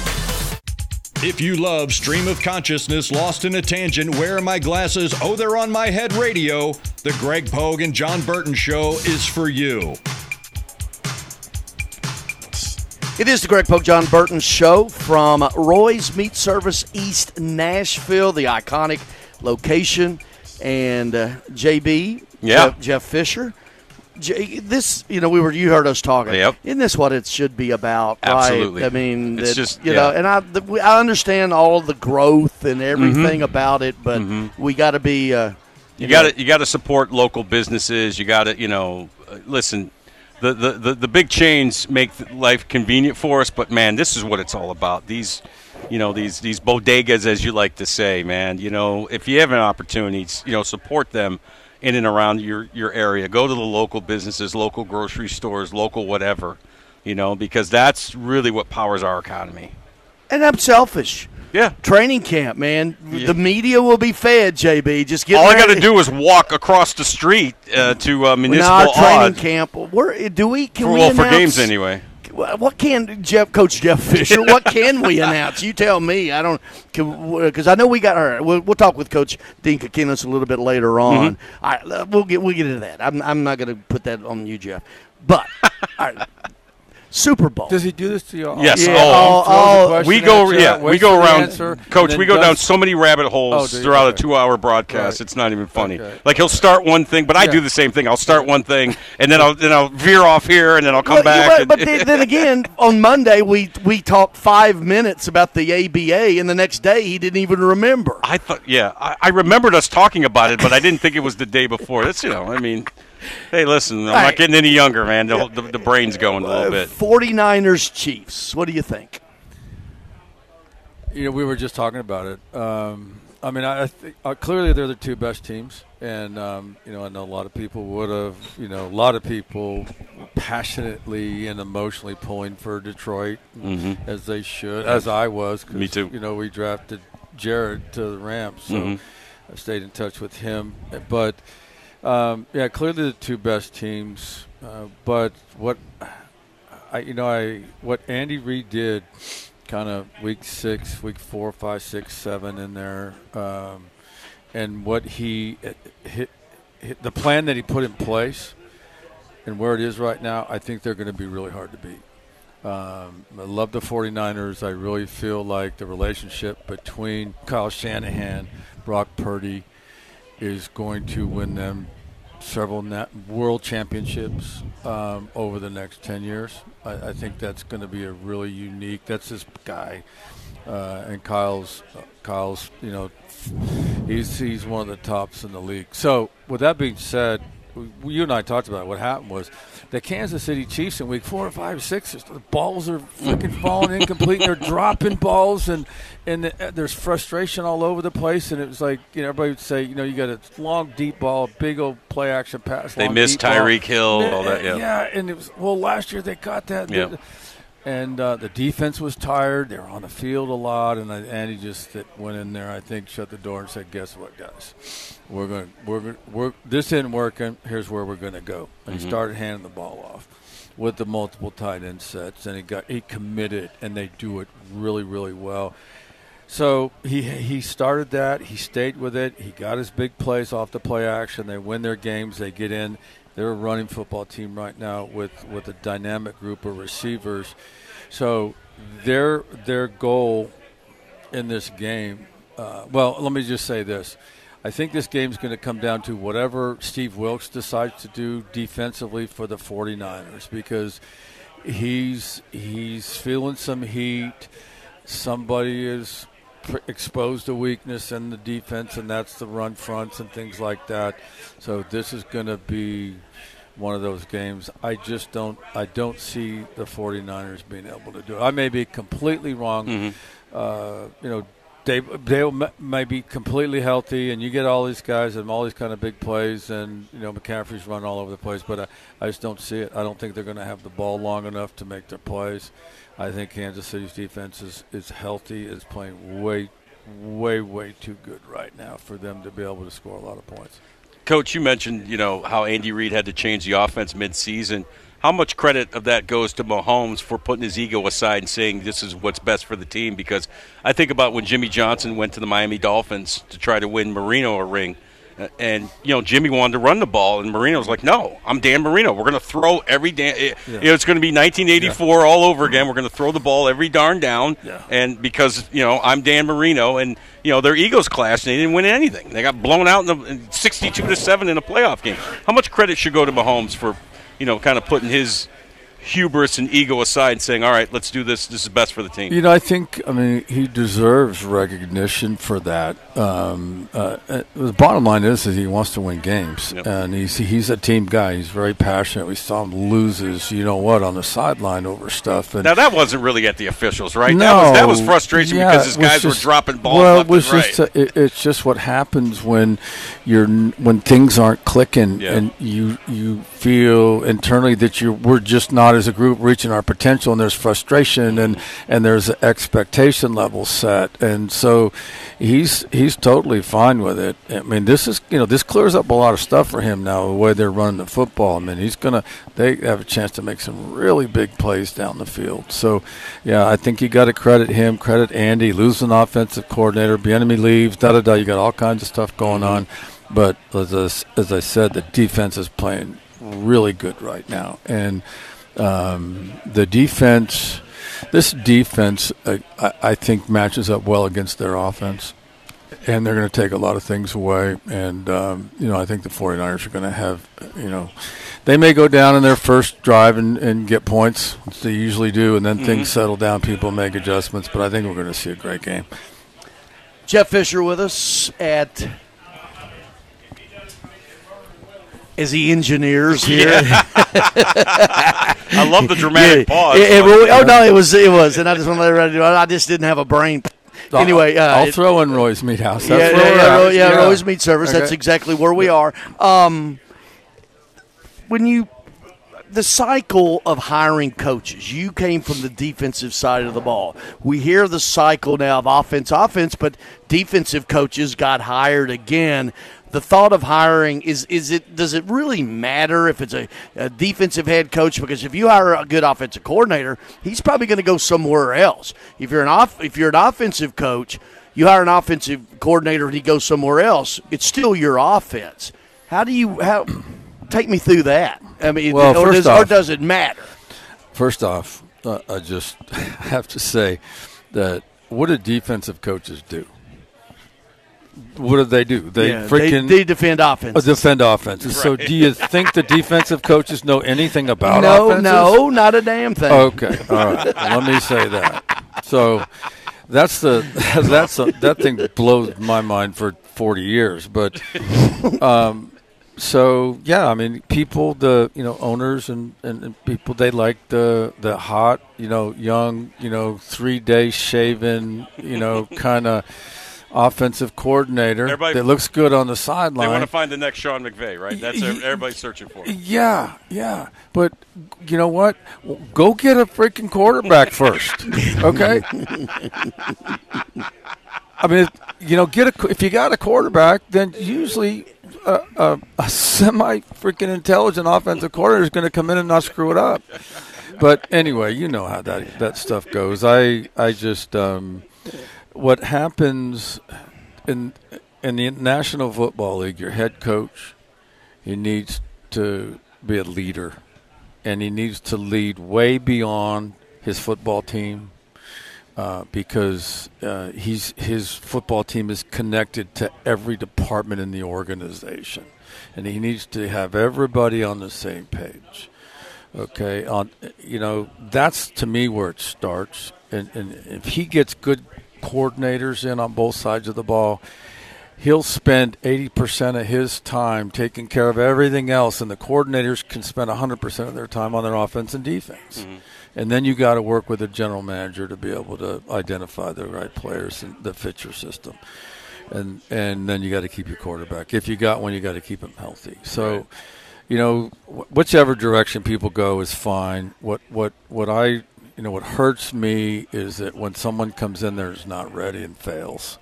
If you love Stream of Consciousness, Lost in a Tangent, Where Are My Glasses? Oh, They're on My Head radio, the Greg Pogue and Jon Burton Show is for you. It is the Greg Pogue Jon Burton Show from Roy's Meat Service East Nashville, the iconic location. And uh, JB, Yeah. Jeff, Jeff Fisher. This, you know, we were you heard us talking. Yep. Isn't this what it should be about? Absolutely. Right? I mean, It's that, just- you yeah. know, and I the, I understand all the growth and everything Mhm. about it, but we got to be. Uh, You got to you got to support local businesses. You got to you know uh, listen. The, the, the, the big chains make life convenient for us, but man, this is what it's all about. These, you know, these these bodegas, as you like to say, man. You know, if you have an opportunity, you know, support them in and around your your area. Go to the local businesses, local grocery stores, local whatever. You know, because that's really what powers our economy. And I'm selfish. Yeah. Training camp, man. The media will be fed, JB. Just get All I got to do is walk across the street uh, to uh, Well, municipal our training odds. camp. Where do we? Can For- we well, for games anyway. What can Jeff, Coach Jeff Fisher? What can we announce? You tell me. I don't because I know we got. All right, we'll, we'll talk with Coach Dean Cokinos a little bit later on. Mhm. All right, uh, we'll get we'll get into that. I'm I'm not going to put that on you, Jeff. But all right, Super Bowl. Does he do this to you? all? Yes. Yeah, oh, all- all- oh, oh, we go. you, Yeah, we go around. answer, Coach, we go down so many rabbit Oh, holes do you? throughout a two-hour broadcast. Right. It's not even funny. Okay. Like he'll start one thing, but I Yeah. do the same thing. I'll start one thing, and then I'll then I'll veer off here, and then I'll come Well, back. But, and- but then, then again, on Monday we we talked five minutes about the ABA, and the next day he didn't even remember. I thought, yeah, I, I remembered us talking about it, but I didn't think it was the day before. That's you know, I mean, hey, listen, I'm Right. not getting any younger, man. The, the, the brain's going a little bit. 49ers Chiefs. What do you think? You know, we were just talking about it. Um, I mean, I, I think uh, clearly they're the two best teams, and um, you know, I know a lot of people would have, you know, a lot of people passionately and emotionally pulling for Detroit, Mhm. as they should, as I was. 'cause, Me too. You know, we drafted Jared to the Rams, so Mhm. I stayed in touch with him. But um, yeah, clearly the two best teams. Uh, but what I, you know, I what Andy Reid did, kind of week six, week four, five, six, seven in there, um, and what he hit, hit, the plan that he put in place, and where it is right now, I think they're going to be really hard to beat. Um, I love the 49ers. I really feel like the relationship between Kyle Shanahan, Brock Purdy, is going to win them several world championships um, over the next 10 years. I, I think that's going to be a really unique. That's this guy, uh, and Kyle's uh, Kyle's. You know, he's he's one of the tops in the league. So with that being said, you and I talked about it. what happened was the Kansas City Chiefs in week four, five, six. The balls are freaking falling incomplete. and They're dropping balls, and and the, there's frustration all over the place. And it was like you know everybody would say, you know, you got a long deep ball, big old play action pass. They missed. Tyreek Hill, all that, yeah. yeah, and it was well last year they got that. Yeah. And uh, the defense was tired. They were on the field a lot, and Andy just that went in there. I think shut the door and said, "Guess what, guys? We're going. to We're. Gonna, we're. This isn't working. Here's where we're going to go." And he Mhm. started handing the ball off with the multiple tight end sets, and he got he committed, and they do it really, really well. So he he started that. He stayed with it. He got his big plays off the play action. They win their games. They get in. They're a running football team right now with with a dynamic group of receivers. So their their goal in this game. Uh, well, let me just say this. I think this game's going to come down to whatever Steve Wilks decides to do defensively for the 49ers because he's he's feeling some heat. Somebody is exposed a weakness in the defense, and that's the run fronts and things like that. So this is going to be one of those games. I just don't I don't see the 49ers being able to do it. I may be completely wrong. Mhm. Uh, you know, they they may be completely healthy, and you get all these guys and all these kind of big plays, and you know McCaffrey's run all over the place, but I, I just don't see it. I don't think they're going to have the ball long enough to make their plays. I think Kansas City's defense is, is healthy, is playing way, way, way too good right now for them to be able to score a lot of points. Coach, you mentioned you know how Andy Reid had to change the offense mid-season. How much credit of that goes to Mahomes for putting his ego aside and saying this is what's best for the team? Because I think about when Jimmy Johnson went to the Miami Dolphins to try to win Marino a ring, uh, and you know Jimmy wanted to run the ball, and Marino was like, "No, I'm Dan Marino. We're going to throw every damn. Yeah. You know, it's going to be 1984 yeah. all over again. We're going to throw the ball every darn down, yeah. and because you know I'm Dan Marino, and you know their egos clashed, and they didn't win anything. They got blown out in the 62 to seven in a playoff game. How much credit should go to Mahomes for, you know, kind of putting his hubris and ego aside and saying, "All right, let's do this. This is best for the team." You know, I think I mean he deserves recognition for that. Um, uh, the bottom line is that he wants to win games, Yep. and he's he's a team guy. He's very passionate. We saw him loses, you know what, on the sideline over stuff. And Now that wasn't really at the officials, right? No, that was that was frustration yeah, because his guys just- were dropping balls Well, it was just right. uh, it, it's just what happens when you're when things aren't clicking Yeah. and you you feel internally that you we're just not as a group reaching our potential and there's frustration and and there's expectation level set and so he's he's totally fine with it. I mean, this is you know this clears up a lot of stuff for him now the way they're running the football. I mean, he's gonna they have a chance to make some really big plays down the field. So, yeah, I think you got to credit him, credit Andy, lose an offensive coordinator, Bieniemy leaves, da da da. You got all kinds of stuff going on, but as I, as I said, the defense is playing really good right now, and um, the defense. This defense, uh, I, I think, matches up well against their offense and they're going to take a lot of things away. And, um, you know, I think the 49ers are going to have, you know, they may go down in their first drive and, and get points, which they usually do, and then Mhm. things settle down, people make adjustments. But I think we're going to see a great game. Jeff Fisher with us at. As he engineers here, I love the dramatic pause. It- it really- oh no, it was it was, and I just want to let everybody know. I just didn't have a brain. Anyway, uh, I'll it- throw in Roy's Meat House. yeah, That's yeah, where we're yeah, at. Ro- yeah, Rose Meat Service. That's exactly where we are. Um, when you the cycle of hiring coaches, you came from the defensive side of the ball. We hear the cycle now of offense, offense, but defensive coaches got hired again. The thought of hiring is is it does it really matter if it's a, a defensive head coach? Because if you hire a good offensive coordinator, he's probably going to go somewhere else. If you're an off if you're an offensive coach, you hire an offensive coordinator and he goes somewhere else. It's still your offense. How do you how take me through that? I mean, Well, or, does, or does it matter? First off, uh, I just have to say that what do defensive coaches do? What do they do? They Yeah, freaking they defend offenses. Uh, defend offenses. So, do you think the defensive coaches know anything about no, offenses? no, not a damn thing. Okay, all right. Let me say that. So that's the that's a, that thing blows my mind for forty years. But um, so yeah, I mean, people, the you know owners and, and, and people, they like the the hot, you know, young, you know, three day shaven, you know, kind of offensive coordinator Everybody- that looks good on the sideline. They want to find the next Sean McVay, right? That's everybody's searching for. Yeah, yeah. But you know what? Go get a freaking quarterback first, okay? I mean, you know, get a if you got a quarterback, then usually a, a, a semi freaking intelligent offensive coordinator is going to come in and not screw it up. But anyway, you know how that that stuff goes. I I just um, what happens in in the National Football League, your head coach, he needs to be a leader, and he needs to lead way beyond his football team uh, because uh, he's his football team is connected to every department in the organization, and he needs to have everybody on the same page. Okay, on you know that's to me where it starts, and, and if he gets good coordinators in on both sides of the ball, he'll spend 80% of his time taking care of everything else, and the coordinators can spend 100% of their time on their offense and defense. Mm-hmm. and then you got to work with the general manager to be able to identify the right players and that fit your system, and and then you got to keep your quarterback. If you got one, you got to keep him healthy. So. Right. You know, wh- whichever direction people go is fine. What what what I you know what hurts me is that when someone comes in there is not ready and fails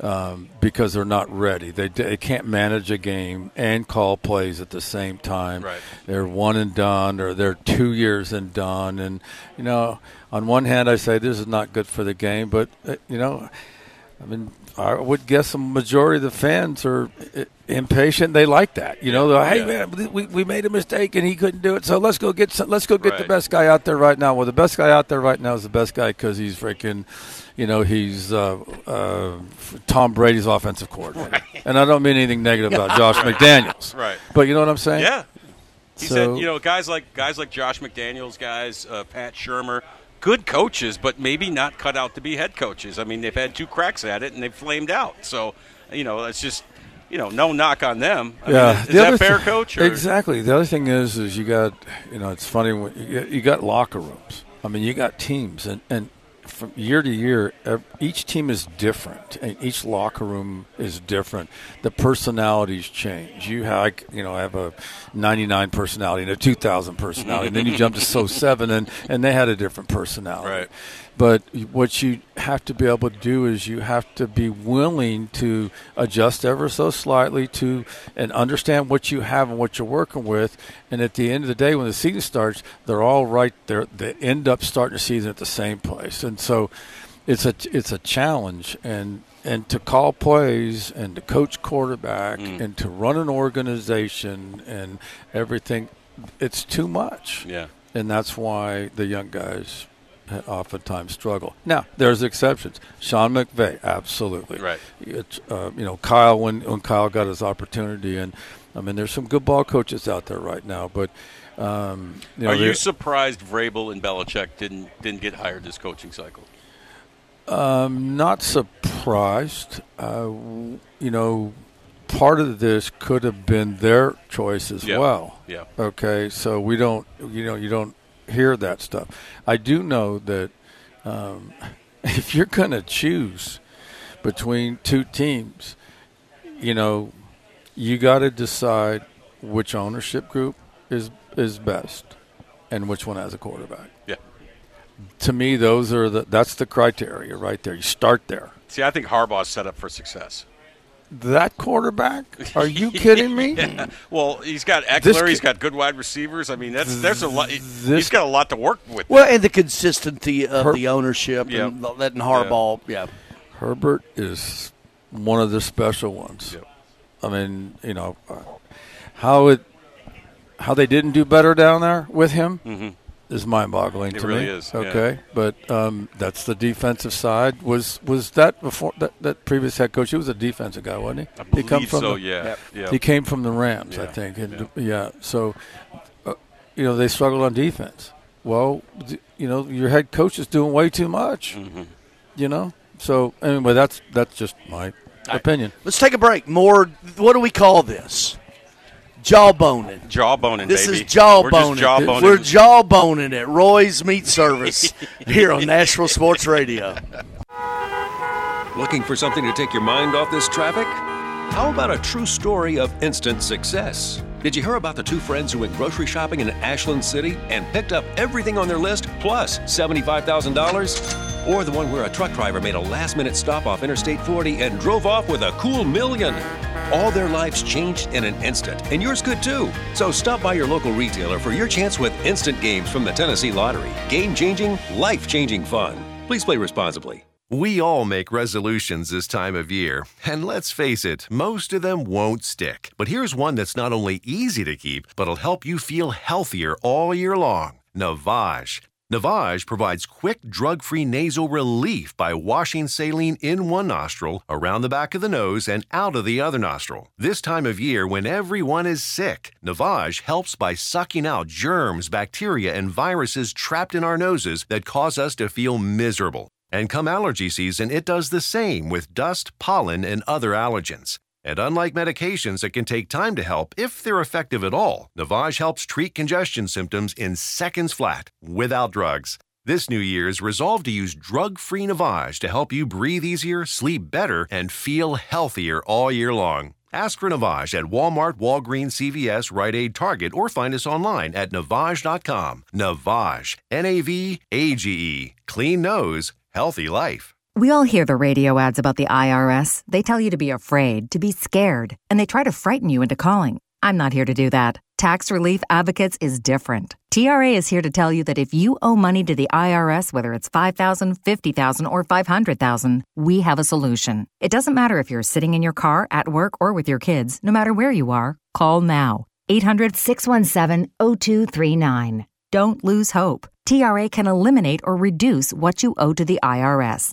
um, because they're not ready. They, they can't manage a game and call plays at the same time. Right. They're one and done, or they're two years and done. And you know, on one hand, I say this is not good for the game, but uh, you know, I mean, I would guess the majority of the fans are impatient. They like that. You know, they're, hey man, we, we made a mistake and he couldn't do it, so let's go get some, let's go get the best guy out there right now. Well, the best guy out there right now is the best guy because he's freaking, you know, he's uh, uh, Tom Brady's offensive coordinator. And I don't mean anything negative about Josh McDaniels. Right. But you know what I'm saying? Yeah. He So- said, you know, guys like guys like Josh McDaniels, guys, uh, Pat Shurmur, good coaches, but maybe not cut out to be head coaches. I mean, they've had two cracks at it and they've flamed out. So, you know, it's just, you know, no knock on them. I yeah, mean, is, The that fair, thi- coach? Or? Exactly. The other thing is, is you got, you know, it's funny when you got, you got locker rooms. I mean, you got teams, and and from year to year, uh, each team is different, and each locker room is different. The personalities change. You have, you know, have a 99 personality and a 2000 personality, and then you jump to so seven, and and they had a different personality. Right. But what you have to be able to do is you have to be willing to adjust ever so slightly to and understand what you have and what you're working with. And at the end of the day, when the season starts, they're all right there. They end up starting the season at the same place. And so it's a it's a challenge and and to call plays and to coach quarterback mm. and to run an organization and everything it's too much Yeah. and that's why the young guys oftentimes struggle. Now, there's exceptions. Sean McVay, absolutely. Right. It's, uh, you know, Kyle when when Kyle got his opportunity, and I mean, there's some good ball coaches out there right now, but. Um, you know, Are you surprised Vrabel and Belichick didn't didn't get hired this coaching cycle? Um, not surprised. Uh, you know, part of this could have been their choice as Yeah. well. Yeah. Okay, so we don't, you know, you don't hear that stuff. I do know that um, if you're going to choose between two teams, you know, you got to decide which ownership group is is best and which one has a quarterback. Yeah. To me, those are the that's the criteria right there. You start there. See, I think Harbaugh's set up for success. That quarterback? Are you kidding me? Yeah. Well, he's got Ekeler. This he's kid- got good wide receivers. I mean, that's there's a lot. he- This- he's got a lot to work with. Well, and the consistency of Her- the ownership Yeah. and letting Harbaugh, yeah. Herbert is one of the special ones. I mean, you know, uh, how it how they didn't do better down there with him Mhm. Is mind-boggling It to really me. is, yeah. Okay, but um, that's the defensive side. Was was that before that, that previous head coach? He was a defensive guy, wasn't he? I he come believe from so, the- yeah. Yep. Yeah. He came from the Rams, I think, and yeah. so, uh, you know, they struggled on defense. Well, th- you know, your head coach is doing way too much. Mm-hmm. You know, so anyway, that's that's just my opinion. Let's take a break. More, what do we call this? Jawboning. Jawboning, This baby. This is jawboning. We're just jawboning. We're jawboning at Roy's Meat Service here on Nashville Sports Radio. Looking for something to take your mind off this traffic? How about a true story of instant success? Did you hear about the two friends who went grocery shopping in Ashland City and picked up everything on their list plus $75,000? Or the one where a truck driver made a last minute stop off Interstate 40 and drove off with a cool million? All their lives changed in an instant, and yours could too. So stop by your local retailer for your chance with instant games from the Tennessee Lottery. Game changing, life changing fun. Please play responsibly. We all make resolutions this time of year, and let's face it, most of them won't stick. But here's one that's not only easy to keep, but'll help you feel healthier all year long Navage. Navage provides quick drug free nasal relief by washing saline in one nostril, around the back of the nose, and out of the other nostril. This time of year, when everyone is sick, Navage helps by sucking out germs, bacteria, and viruses trapped in our noses that cause us to feel miserable. And come allergy season, it does the same with dust, pollen, and other allergens. And unlike medications that can take time to help, if they're effective at all, Navage helps treat congestion symptoms in seconds flat, without drugs. This New Year's, resolve to use drug free Navage to help you breathe easier, sleep better, and feel healthier all year long. Ask for Navage at Walmart, Walgreens, CVS, Rite Aid, Target, or find us online at Navage.com. Navage, N A V A G E. Clean nose, healthy life. We all hear the radio ads about the IRS. They tell you to be afraid, to be scared, and they try to frighten you into calling. I'm not here to do that. Tax Relief Advocates is different. TRA is here to tell you that if you owe money to the IRS, whether it's 5000 50000 or 500000 we have a solution. It doesn't matter if you're sitting in your car, at work, or with your kids, no matter where you are, call now. 800 617 0239. Don't lose hope. TRA can eliminate or reduce what you owe to the IRS.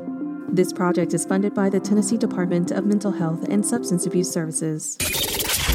This project is funded by the Tennessee Department of Mental Health and Substance Abuse Services.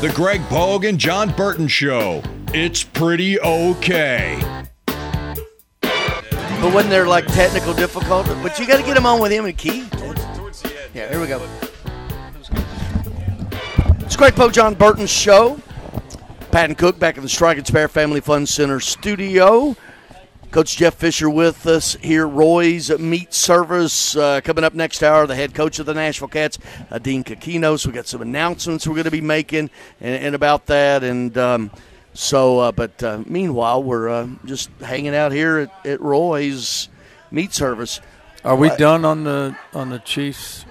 The Greg Pogue and Jon Burton Show. It's pretty okay. But wasn't there like technical difficulty? But you got to get him on with him and Keith. Yeah, here we go. It's Greg Poe, Jon Burton show. Patton Cook back in the Strike and Spare Family Fun Center studio. Coach Jeff Fisher with us here. Roy's Meat Service uh, coming up next hour. The head coach of the Nashville Kats, uh, Dean Cokinos. We got some announcements we're going to be making and, and about that. And um, so, uh, but uh, meanwhile, we're uh, just hanging out here at, at Roy's Meat Service. Are we done on the on the Chiefs?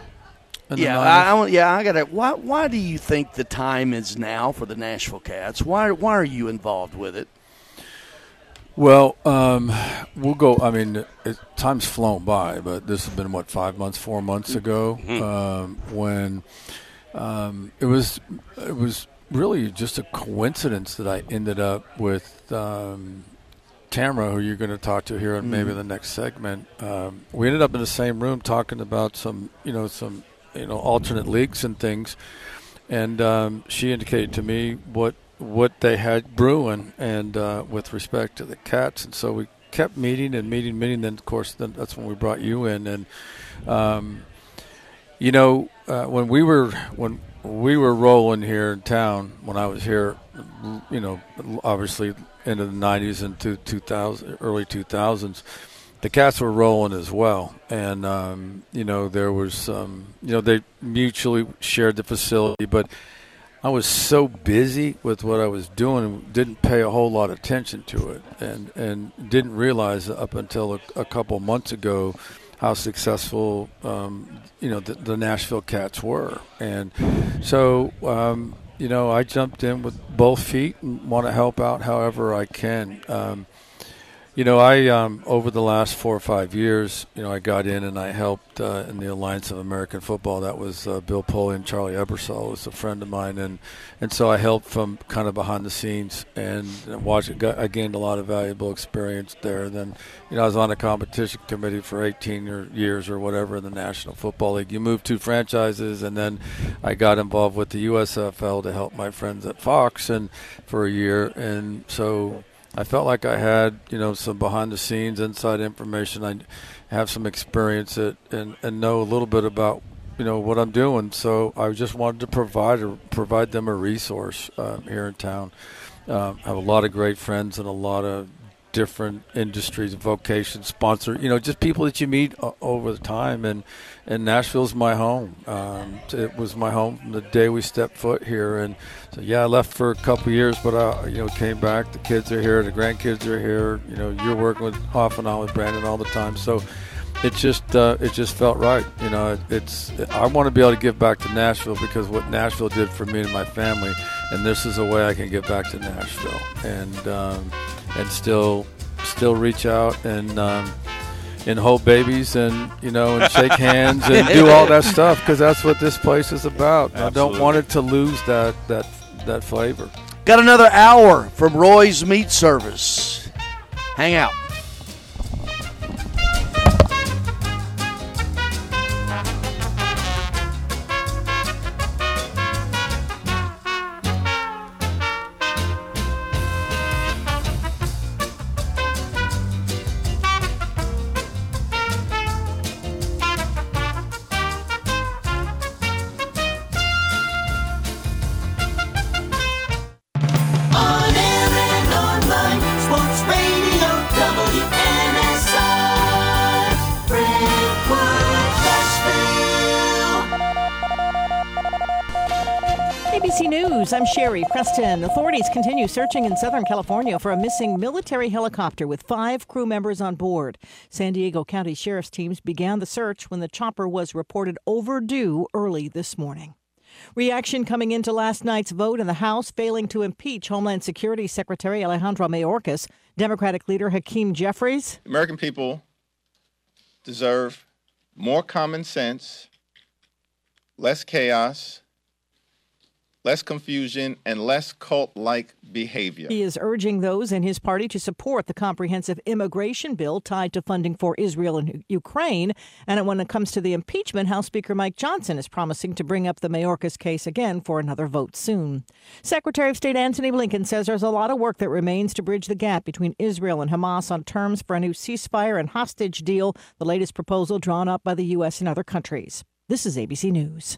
Yeah, I, I, yeah, I got it. Why, why do you think the time is now for the Nashville Kats? Why, why are you involved with it? Well, um, we'll go. I mean, it, time's flown by, but this has been what five months, four months ago um, when um, it was. It was really just a coincidence that I ended up with um, Tamara, who you're going to talk to here in maybe Mhm. the next segment. Um, we ended up in the same room talking about some, you know, some, you know, alternate leagues and things, and um, she indicated to me what what they had brewing and uh, with respect to the Kats. And so we kept meeting and meeting meeting. Then of course then that's when we brought you in. And um, you know uh, when we were when we were rolling here in town when I was here you know obviously into the 90s and to 2000 early 2000s the Kats were rolling as well. And um, you know there was um, you know they mutually shared the facility but I was so busy with what I was doing didn't pay a whole lot of attention to it and, and didn't realize up until a, a couple months ago how successful um, you know the, the Nashville Kats were. And so um, you know I jumped in with both feet and want to help out however I can. Um, you know, I um, over the last four or five years, you know, I got in and I helped uh, in the Alliance of American Football. That was uh, Bill Polian and Charlie Ebersol was a friend of mine, and and so I helped from kind of behind the scenes and watched. Got, I gained a lot of valuable experience there. Then, you know, I was on the competition committee for 18 or years or whatever in the National Football League. You move two franchises, and then I got involved with the USFL to help my friends at Fox and for a year, and so I felt like I had, you know, some behind the scenes, inside information. I have some experience it and, and know a little bit about, you know, what I'm doing. So I just wanted to provide provide them a resource um, here in town. Um, I have a lot of great friends and a lot of different industries, vocations, sponsor, you know, just people that you meet uh, over the time. And, and Nashville's my home. Um, it was my home from the day we stepped foot here. And so, yeah, I left for a couple years, but I, you know, came back. The kids are here. The grandkids are here. You know, you're working with off and on with Brandon all the time. So it just, uh, it just felt right. You know, it, it's, I want to be able to give back to Nashville because what Nashville did for me and my family, and this is a way I can give back to Nashville. And, um, and still still reach out and um, and hold babies and you know and shake hands and do all that stuff because that's what this place is about. I don't want it to lose that that that flavor. Got another hour from Roy's Meat Service. Hang out. Preston. Authorities continue searching in Southern California for a missing military helicopter with five crew members on board. San Diego County Sheriff's teams began the search when the chopper was reported overdue early this morning. Reaction coming into last night's vote in the House failing to impeach Homeland Security Secretary Alejandro Mayorkas. Democratic leader Hakeem Jeffries American people deserve more common sense, less chaos, less confusion, and less cult like behavior. He is urging those in his party to support the comprehensive immigration bill tied to funding for Israel and Ukraine. And when it comes to the impeachment, House Speaker Mike Johnson is promising to bring up the Mayorkas case again for another vote soon. Secretary of State Antony Blinken says there's a lot of work that remains to bridge the gap between Israel and Hamas on terms for a new ceasefire and hostage deal, the latest proposal drawn up by the U.S. and other countries. This is ABC News.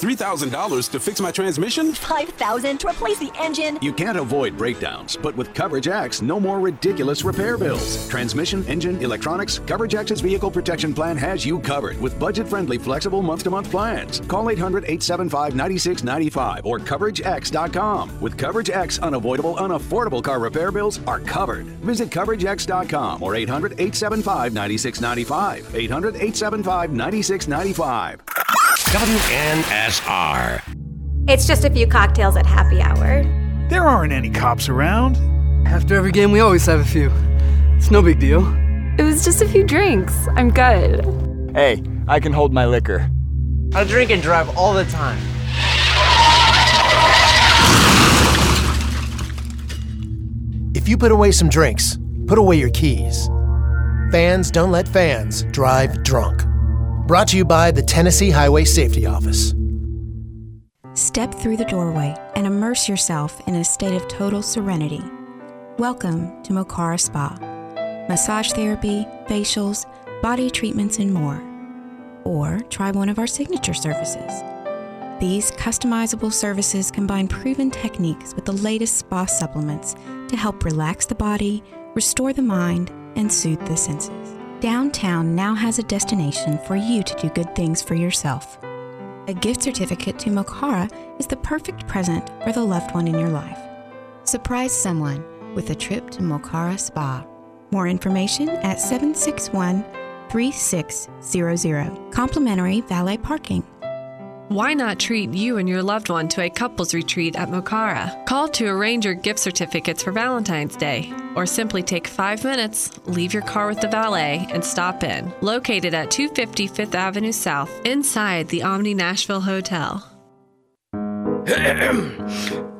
$3,000 to fix my transmission? 5000 to replace the engine. You can't avoid breakdowns, but with Coverage X, no more ridiculous repair bills. Transmission, engine, electronics, Coverage X's vehicle protection plan has you covered with budget friendly, flexible month to month plans. Call 800 875 9695 or CoverageX.com. With Coverage X, unavoidable, unaffordable car repair bills are covered. Visit CoverageX.com or 800 875 9695. 800 875 9695. WNSR. It's just a few cocktails at happy hour. There aren't any cops around. After every game, we always have a few. It's no big deal. It was just a few drinks. I'm good. Hey, I can hold my liquor. I drink and drive all the time. If you put away some drinks, put away your keys. Fans don't let fans drive drunk. Brought to you by the Tennessee Highway Safety Office. Step through the doorway and immerse yourself in a state of total serenity. Welcome to Mokara Spa. Massage therapy, facials, body treatments, and more. Or try one of our signature services. These customizable services combine proven techniques with the latest spa supplements to help relax the body, restore the mind, and soothe the senses. Downtown now has a destination for you to do good things for yourself. A gift certificate to Mokara is the perfect present for the loved one in your life. Surprise someone with a trip to Mokara Spa. More information at 761 3600. Complimentary valet parking. Why not treat you and your loved one to a couples retreat at Mokara? Call to arrange your gift certificates for Valentine's Day, or simply take five minutes, leave your car with the valet, and stop in. Located at 250 Fifth Avenue South, inside the Omni Nashville Hotel.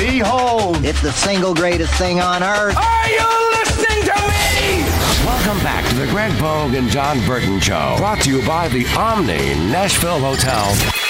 Behold, it's the single greatest thing on earth. Are you listening to me? Welcome back to the Greg Pogue and Jon Burton Show. Brought to you by the Omni Nashville Hotel.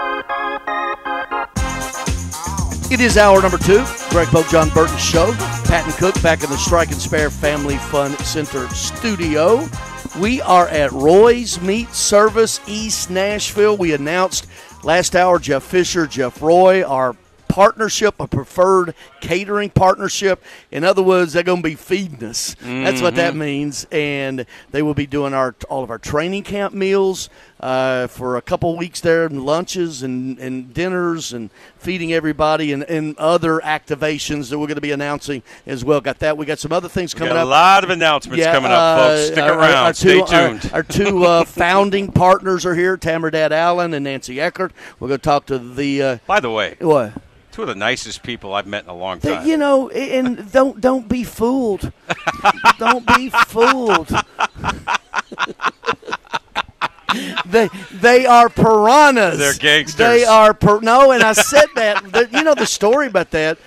It is hour number two. Greg Pogue, Jon Burton Show. Patton Cook back in the Strike and Spare Family Fun Center studio. We are at Roy's Meat Service, East Nashville. We announced last hour Jeff Fisher, Jeff Roy, our partnership, a preferred catering partnership. In other words, they're going to be feeding us. That's what that Mhm. means. And they will be doing our all of our training camp meals uh, for a couple weeks there, and lunches and, and dinners and feeding everybody and, and other activations that we're going to be announcing as well. Got that. We got some other things We coming up. a lot of announcements coming up, folks. Stick our- our- around. our Stay two, tuned. Our, two uh, founding partners are here, Tamardad Allen and Nancy Eckert. We're going to talk to the. Uh, By the way, what? two of the nicest people I've met in a long time. you know, and don't don't be fooled. don't be fooled. they they are piranhas. They're gangsters. They are per- no, and I said that. you know the story about that.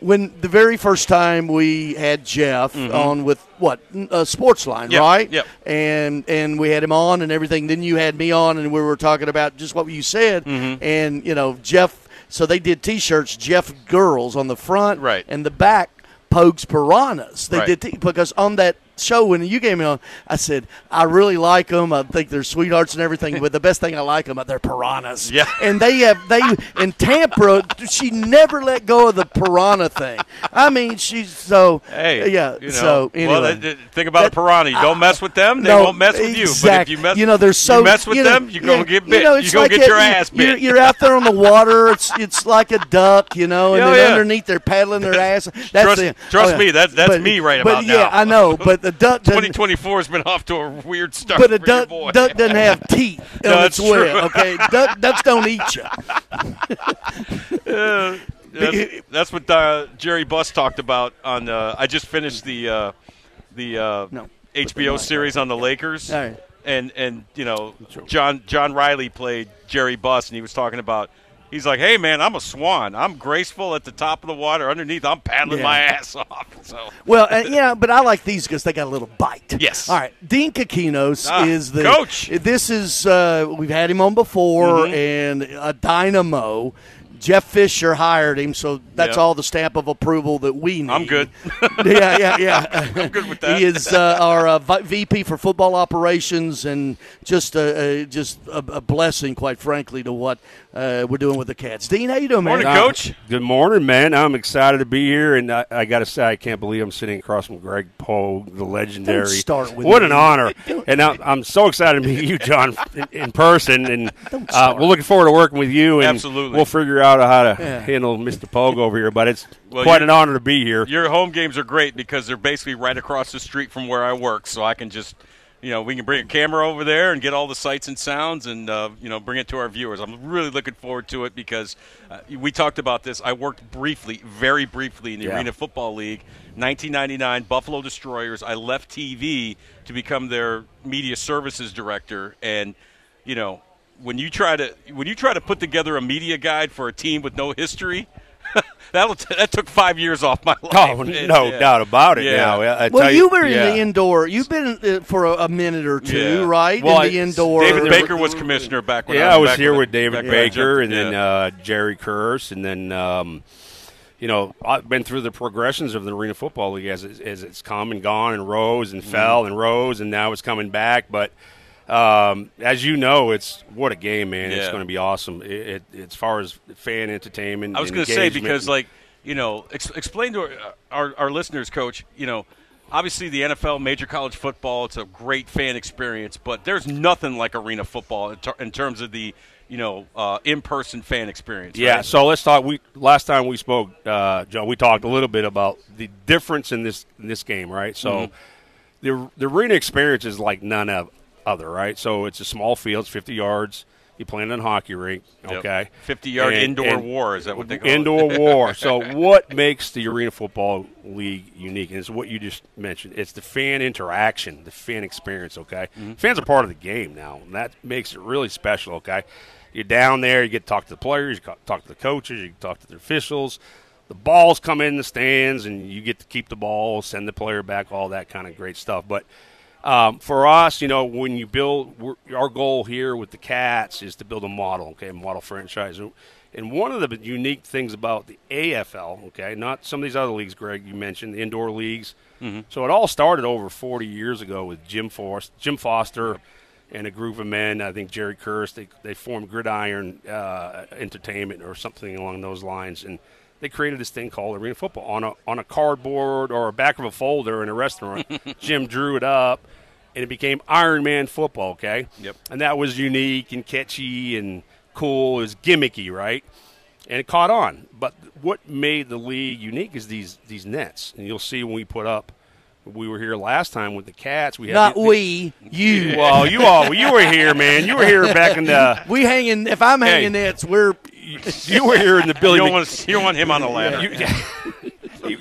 When the very first time we had Jeff Mhm. on with what uh, Sportsline, Yep, right? yep. And and we had him on and everything. Then you had me on, and we were talking about just what you said. Mm-hmm. And you know Jeff. So they did T-shirts, Jeff Girls on the front, Right. and the back, Pogues Piranhas. They Right. did t- because on that show when you gave me on, I said I really like them. I think they're sweethearts and everything. but the best thing I like them, uh, they're piranhas. Yeah. And they have they in Tampa. She never let go of the piranha thing. I mean, she's so Hey, yeah. you know, so anyway. well, th- th- think about a piranha. You don't mess with them; they No, won't mess with you. But if you mess, you know, they're so you mess with you know, them, you're gonna get bit. You know, You it's are gonna like get your that- ass You're, you're out there on the water. It's it's like a duck, you know, and Oh, then yeah. underneath they're paddling their ass. That's trust trust oh, yeah. me, that's that's But- me right but about yeah, now. I know, but the duck doesn't. 2024 has been off to a weird start. But a duck, duck doesn't have teeth No, on its that's web. true. Okay, duck, ducks don't eat you. Uh, that's, that's what uh, Jerry Buss talked about on. Uh, I just finished the uh, the uh, HBO series on the Lakers, right. and and you know John John Reilly played Jerry Buss, and he was talking about. He's like, "Hey man, I'm a swan. I'm graceful at the top of the water. Underneath, I'm paddling Yeah. my ass off." So Well, uh, yeah, but I like these because they got a little bite. Yes. All right. Dean Cokinos Ah, is the coach. This is uh, we've had him on before, Mhm. and a dynamo. Jeff Fisher hired him, so that's Yeah. all the stamp of approval that we need. I'm good. yeah, yeah, yeah. I'm good with that. He is uh, our uh, vi- VP for football operations, and just a, a just a, a blessing, quite frankly, to what uh, we're doing with the Kats. Dean, how you doing, man? Uh, Good morning, man. I'm excited to be here, and I, I got to say, I can't believe I'm sitting across from Greg Pogue, the legendary. Don't start with what me. an honor! and I'm, I'm so excited to meet you, Jon, in, in person, and uh, we're looking forward to working with you. And Absolutely. we'll figure out how to Yeah. handle Mr. Pogue over here. But it's Well, quite an honor to be here. Your home games are great because they're basically right across the street from where I work, so I can just, you know, we can bring a camera over there and get all the sights and sounds, and uh, you know, bring it to our viewers. I'm really looking forward to it because uh, we talked about this. I worked briefly, very briefly, in the Yeah. Arena Football League, 1999 Buffalo Destroyers. I left TV to become their media services director, and you know, when you try to when you try to put together a media guide for a team with no history. That'll t- that took five years off my life. Oh, no yeah. doubt about it. Yeah. Now, I, I well, tell you were in the indoor. You've been uh, for a, a minute or two, Yeah. right? Well, in the I- indoor. David Baker was commissioner back when yeah, I I was, was here with I- David back when I Baker and then yeah. uh, Jerry Kurz, and then um, you know I've been through the progressions of the Arena Football League as, as it's come and gone and rose and Mm-hmm. fell and rose, and now it's coming back. But um, as you know, it's what a game, man! It's going to be awesome. It, it, as far as fan entertainment, I was going to say because, like, you know, ex- explain to our, our our listeners, Coach. You know, obviously the NFL, major college football, it's a great fan experience, but there's nothing like arena football in, ter- in terms of the you know uh, in-person fan experience. Yeah, so let's talk. We last time we spoke, uh, Joe, we talked a little bit about the difference in this in this game, right? So Mhm. the the arena experience is like none of other, right? So it's a small field, it's 50 yards. You play in a hockey rink, Yep. okay? 50-yard And- indoor and war, is that what they call it? Indoor war. So what makes the Arena Football League unique? And it's what you just mentioned. It's the fan interaction, the fan experience, okay? Mm-hmm. Fans are part of the game now, and that makes it really special, okay? You're down there, you get to talk to the players, you talk to the coaches, you talk to the officials. The balls come in the stands, and you get to keep the ball, send the player back, all that kind of great stuff. But um, for us, you know, when you build, we're, our goal here with the Kats is to build a model, okay, a model franchise. And- one of the unique things about the AFL, okay, not some of these other leagues, Greg, you mentioned, the indoor leagues. Mhm. So it all started over 40 years ago with Jim Forst, Jim Foster, and a group of men. I think Jerry Kurz. They they formed Gridiron uh, Entertainment or something along those lines, and they created this thing called arena football on a on a cardboard or a back of a folder in a restaurant. Jim drew it up, and it became Iron Man football. Okay. Yep. And that was unique and catchy and cool. It was gimmicky, right? And it caught on. But what made the league unique is these these nets, and you'll see when we put up. We were here last time with the Kats. We had Not the- the- we, you. Well, you all you were here, man. You were here back in the. We hanging. If I'm Hey. hanging nets, we're. You were here in the Billy. You don't Mc- want- you don't want him on the ladder. You, you-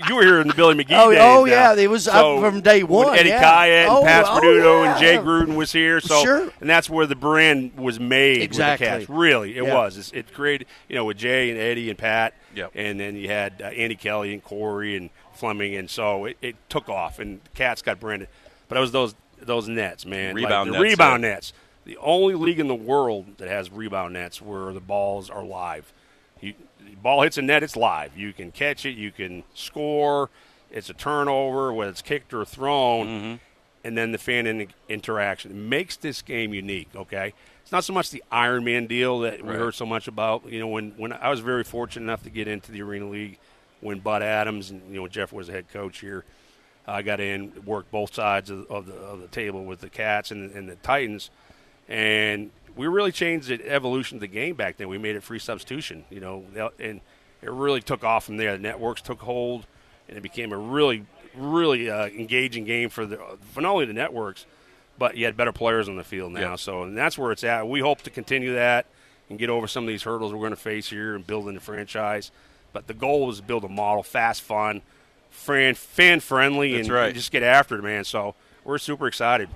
you were here in the Billy McGee Oh, days. oh, now. yeah, it was up So, from day one, Eddie yeah. Khayat and Oh, Pat oh, Sperduto yeah. and Jay Gruden was here. So, Sure. and that's where the brand was made. Exactly. With the Kats. Really, it Yeah. was. It's, it created, you know, with Jay and Eddie and Pat. Yep. And then you had uh, Andy Kelly and Corey and Fleming, and so it, it took off, and the Kats got branded. But it was those those nets, man. Like Rebound the nets, rebound yeah. nets. The only league in the world that has rebound nets where the balls are live. You, the ball hits a net, it's live. You can catch it, you can score. It's a turnover, whether it's kicked or thrown, Mm-hmm. and then the fan in- interaction. It makes this game unique. Okay, it's not so much the Iron Man deal that we Right. heard so much about. You know, when when I was very fortunate enough to get into the Arena League when Bud Adams and you know Jeff was the head coach here. I got in, worked both sides of, of, the, of the table with the Kats and, and the Titans, and we really changed the evolution of the game back then. We made it free substitution, you know, and it really took off from there. The networks took hold, and it became a really, really uh, engaging game for the for not only the networks, but you had better players on the field now. Yeah. So, and that's where it's at. We hope to continue that and get over some of these hurdles we're going to face here and building the franchise. But the goal is to build a model, fast, fun, fan fan friendly, That's and right. just get after it, man. So we're super excited.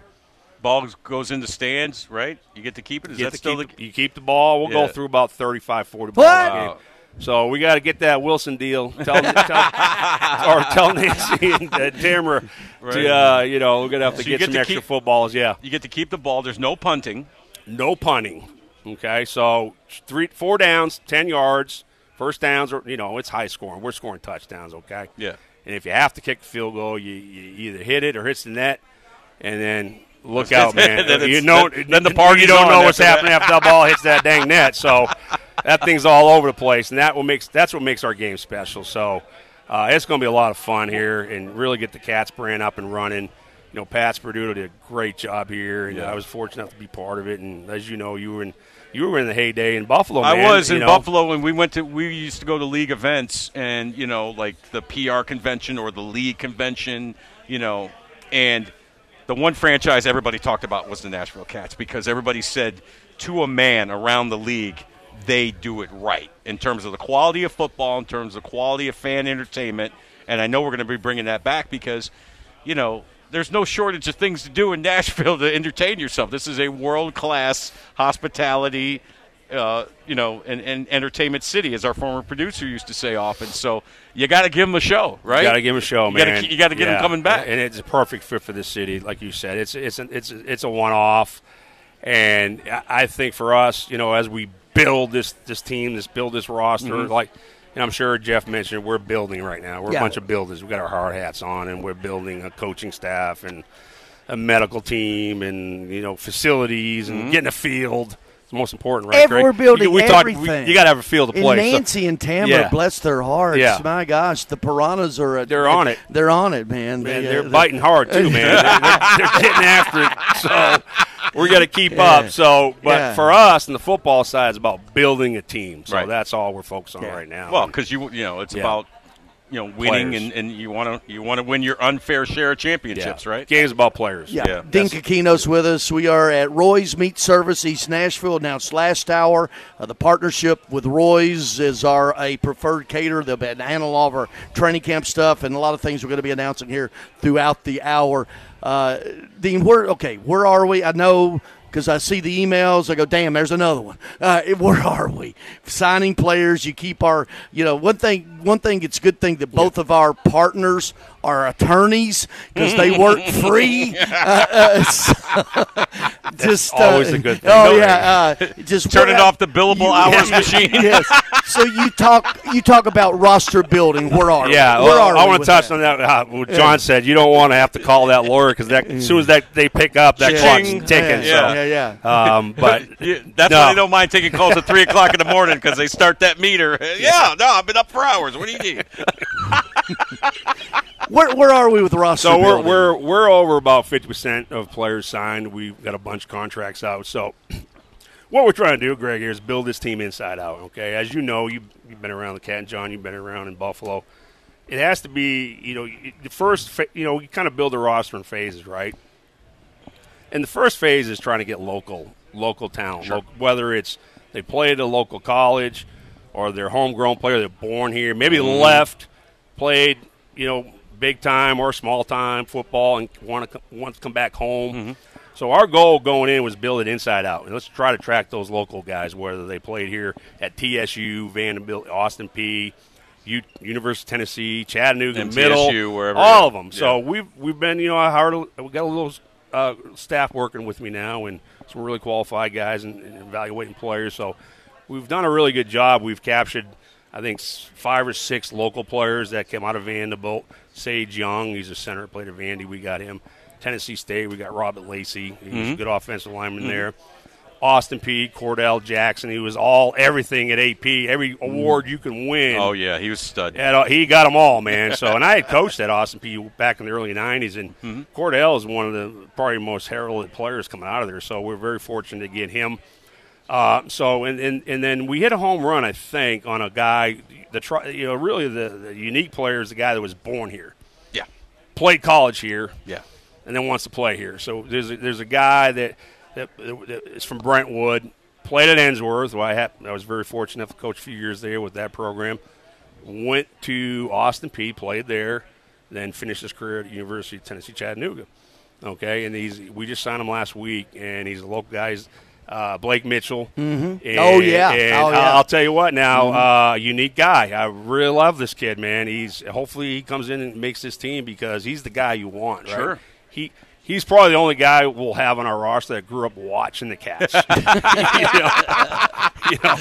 Ball goes into stands, right? You get to keep it. Is You that still keep the? the- you keep the ball. We'll Yeah. go through about 35, 40 balls What? a game. So we got to get that Wilson deal. Tell, tell or tell Nancy and uh, Tamara Right. to uh, you know we're gonna have to So you get, get some to extra keep- footballs. Yeah, You get to keep the ball. There's no punting. no punting. Okay, so three, four downs, ten yards, first downs, or you know it's high scoring. We're scoring touchdowns. Okay. Yeah. And if you have to kick a field goal, you, you either hit it or hits the net, and then look out, man. then you know, then- then the party's you don't know what's happening after that ball hits that dang net. So that thing's all over the place, and that what makes that's what makes our game special. So uh, it's going to be a lot of fun here, and really get the Kats brand up and running. You know, Pat Sperduto did a great job here, and Yeah. I was fortunate enough to be part of it. And as you know, you were in you were in the heyday in Buffalo. I was in know. Buffalo when we went to. We used to go to league events, and you know, like the PR convention or the league convention, you know, and the one franchise everybody talked about was the Nashville Kats because everybody said to a man around the league they do it right in terms of the quality of football, in terms of quality of fan entertainment, and I know we're going to be bringing that back because, you know. There's no shortage of things to do in Nashville to entertain yourself. This is a world class hospitality uh, you know, and, and entertainment city, as our former producer used to say often. So you got to give them a show, right? You got to give them a show, You man. gotta you got to get them coming back. and it's a perfect fit for this city, like you said. It's it's an, it's it's a one off, and I- think for us, you know, as we build this this team, this build this roster, Mhm. like. And I'm sure Jeff mentioned we're building right now. We're Yeah. a bunch of builders. We got our hard hats on, and we're building a coaching staff and a medical team, and you know facilities, and Mhm. getting a field. It's the most important, right? Ev- Greg? we're building we, we talked- we- everything. you got to have a field to And play. So- Nancy and Tamara, Yeah. bless their hearts. Yeah. My gosh, the piranhas are. A, They're on it. They're on it, man. Man, They, uh, they're they- biting hard too, man. they're, they're, they're getting after it. So we're gonna keep Yeah. up. So, but Yeah. for us, and the football side, it's about building a team. So Right. that's all we're focused on right now. Well, because you you know it's Yeah. about you know winning Players. and, and you want to you want to win your unfair share of championships, Yeah. right? Game's about players. Yeah, Dean Cokinos with us. We are at Roy's Meat Service, East Nashville. Announced last hour. Uh, the partnership with Roy's is our a preferred caterer. They'll be handling all of our training camp stuff and a lot of things we're going to be announcing here throughout the hour. Uh, Dean, where okay, where are we? I know because I see the emails. I go, damn, there's another one. Uh, where are we? Signing players. You keep our, you know, one thing. One thing. It's a good thing that both of our partners are attorneys because they work free. Uh, uh, so- just uh, always a good thing. Oh No, yeah, uh, just Turning what- off the billable hours machine. yes. So you talk. You talk about roster building. Where are Yeah, we? Where well, are I want to touch that? on that. Uh, what Yeah. John said you don't want to have to call that lawyer because that as soon as that they pick up, that Ching. clock's ticking. Yeah. so, Yeah, yeah. Um, but Yeah, that's no. why they don't mind taking calls at three o'clock in the morning because they start that meter. Yeah, no, I've been up for hours. What do you need? Where, where are we with roster So we're, building? we're we're over about fifty percent of players signed. We've got a bunch of contracts out. So what we're trying to do, Greg, here is build this team inside out. Okay, as you know, you've, you've been around the Cat and Jon. You've been around in Buffalo. It has to be, you know, you- the first. Fa- you know, you kind of build a roster in phases, right? And the first phase is trying to get local, local talent. Local, whether it's they play at a local college, or they're homegrown player, they're born here, maybe Mhm. left, played, you know, big time or small time football, and want to want to come back home. So our goal going in was build it inside out, and let's try to track those local guys, whether they played here at TSU, Vanderbilt, Austin Peay U- University of Tennessee, Chattanooga, MTSU, Middle, wherever, all of them. So we've we've been, you know, I hired, a, we got a little uh, staff working with me now, and some really qualified guys and, and evaluating players. So we've done a really good job. We've captured, I think, five or six local players that came out of Vanderbilt. Sage Young, he's a center, played at Vandy. We got him. Tennessee State, we got Robert Lacey. He's a Mhm. good offensive lineman Mhm. there. Austin Peay Cordell Jackson. He was all everything at AP. Every award you can win. Oh yeah, he was stud. Yeah, he got them all, man. So, and I had coached at Austin Peay back in the early '90s, and Mm-hmm. Cordell is one of the probably most heralded players coming out of there. So we're very fortunate to get him. Uh, so, and, and and then we hit a home run, I think, on a guy. The you know really the, the unique player is the guy that was born here. Yeah. Played college here. Yeah. And then wants to play here. So there's a, there's a guy that that, that is from Brentwood. Played at Ensworth. Well, I, I was very fortunate to coach a few years there with that program. Went to Austin Peay Played there. Then finished his career at the University of Tennessee Chattanooga. Okay, and he's we just signed him last week, and he's a local guy. He's, uh, Blake Mitchell. Mhm. And- Oh, yeah. and Oh, yeah. I'll tell you what. Now, Mhm. uh, unique guy. I really love this kid, man. He's hopefully he comes in and makes this team because he's the guy you want. Right? Sure. He. He's probably the only guy we'll have on our roster that grew up watching the Kats. you know, you know,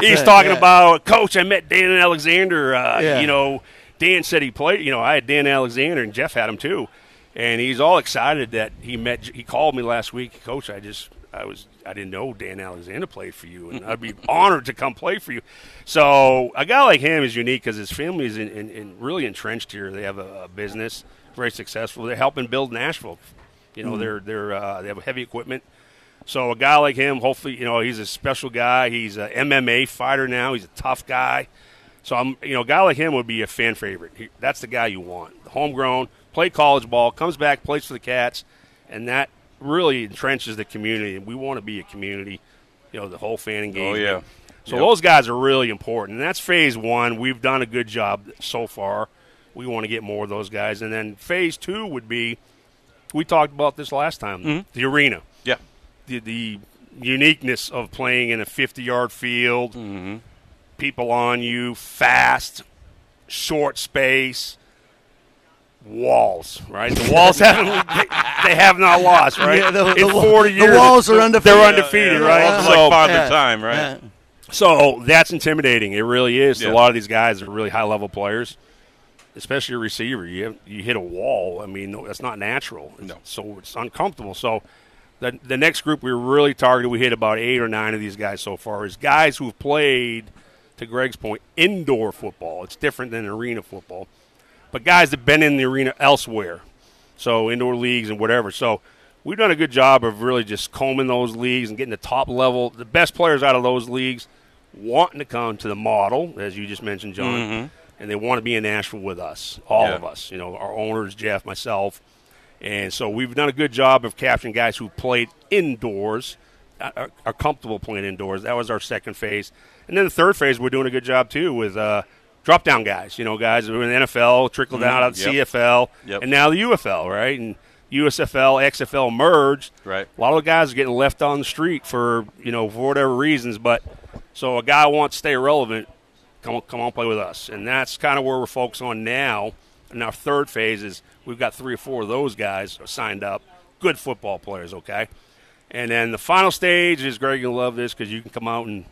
he's talking yeah. about, Coach, I met Dan Alexander. Uh, Yeah. You know, Dan said he played. You know, I had Dan Alexander and Jeff had him too, and he's all excited that he met. He called me last week, Coach. I just, I was, I didn't know Dan Alexander played for you, and I'd be honored to come play for you. So a guy like him is unique because his family is in, in, in really entrenched here. They have a, a business, very successful. They're helping build Nashville. You know, Mhm. they're they're uh, they have heavy equipment. So a guy like him, hopefully, you know, he's a special guy. He's a MMA fighter now. He's a tough guy. So I'm, you know, a guy like him would be a fan favorite. He, that's the guy you want. Homegrown, play college ball, comes back, plays for the Kats, and that really entrenches the community. We want to be a community. You know, the whole fan engagement. Oh, yeah. So Yep. those guys are really important, and that's phase one. We've done a good job so far. We want to get more of those guys, and then phase two would be. We talked about this last time. Mhm. The arena Yeah. the, the uniqueness of playing in a 50 yard field, Mm-hmm. people on you, fast, short space, walls, right? The walls haven't, they, they have not lost, right? Yeah, the- in the wa- 40 the years. walls are undefeated. They're undefeated, yeah, right? yeah. It's like Father Time, right? Yeah. So that's intimidating. It really is. Yeah. A lot of these guys are really high level players, especially a receiver. You have, you hit a wall. I mean, that's not natural. No. So it's uncomfortable. So the the next group we really targeted, we hit about eight or nine of these guys so far, is guys who've played, to Greg's point, indoor football. It's different than arena football, but guys that've been in the arena elsewhere, so indoor leagues and whatever. So. We've done a good job of really just combing those leagues and getting the top level, the best players out of those leagues wanting to come to the model, as you just mentioned, Jon, Mhm. and they want to be in Nashville with us, all Yeah. of us. You know, our owners, Jeff, myself, and so we've done a good job of capturing guys who played indoors, uh, are, are comfortable playing indoors. That was our second phase, and then the third phase, we're doing a good job too with. Uh, Drop down guys, you know, guys who are in the NFL, trickle down Mhm. out to Yep. CFL, Yep. and now the UFL, right? And USFL, XFL merged. Right. A lot of the guys are getting left on the street for you know for whatever reasons, but so a guy wants to stay relevant, come on, come on, play with us, and that's kind of where we're focused on now. And our third phase is we've got three or four of those guys signed up, good football players, okay. And then the final stage is Greg. You'll love this because you can come out and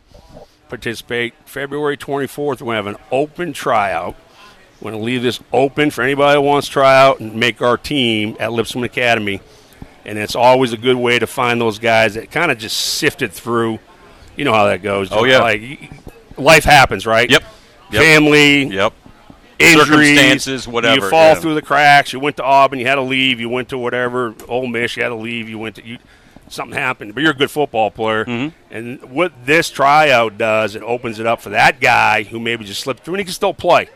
participate. February 24th, we're going to have an open tryout. We're going to leave this open for anybody that wants to try out and make our team at Lipscomb Academy. And it's always a good way to find those guys that kind of just sifted through. You know how that goes. Oh, yeah. Like, life happens, right? Yep. Yep. Family. Yep. Injuries, Circumstances, whatever, You fall yeah. through the cracks. You went to Auburn, you had to leave. You went to whatever Ole Miss, you had to leave. You went to you. Something happened, but you're a good football player. Mm-hmm. And what this tryout does, it opens it up for that guy who maybe just slipped through, and he can still play.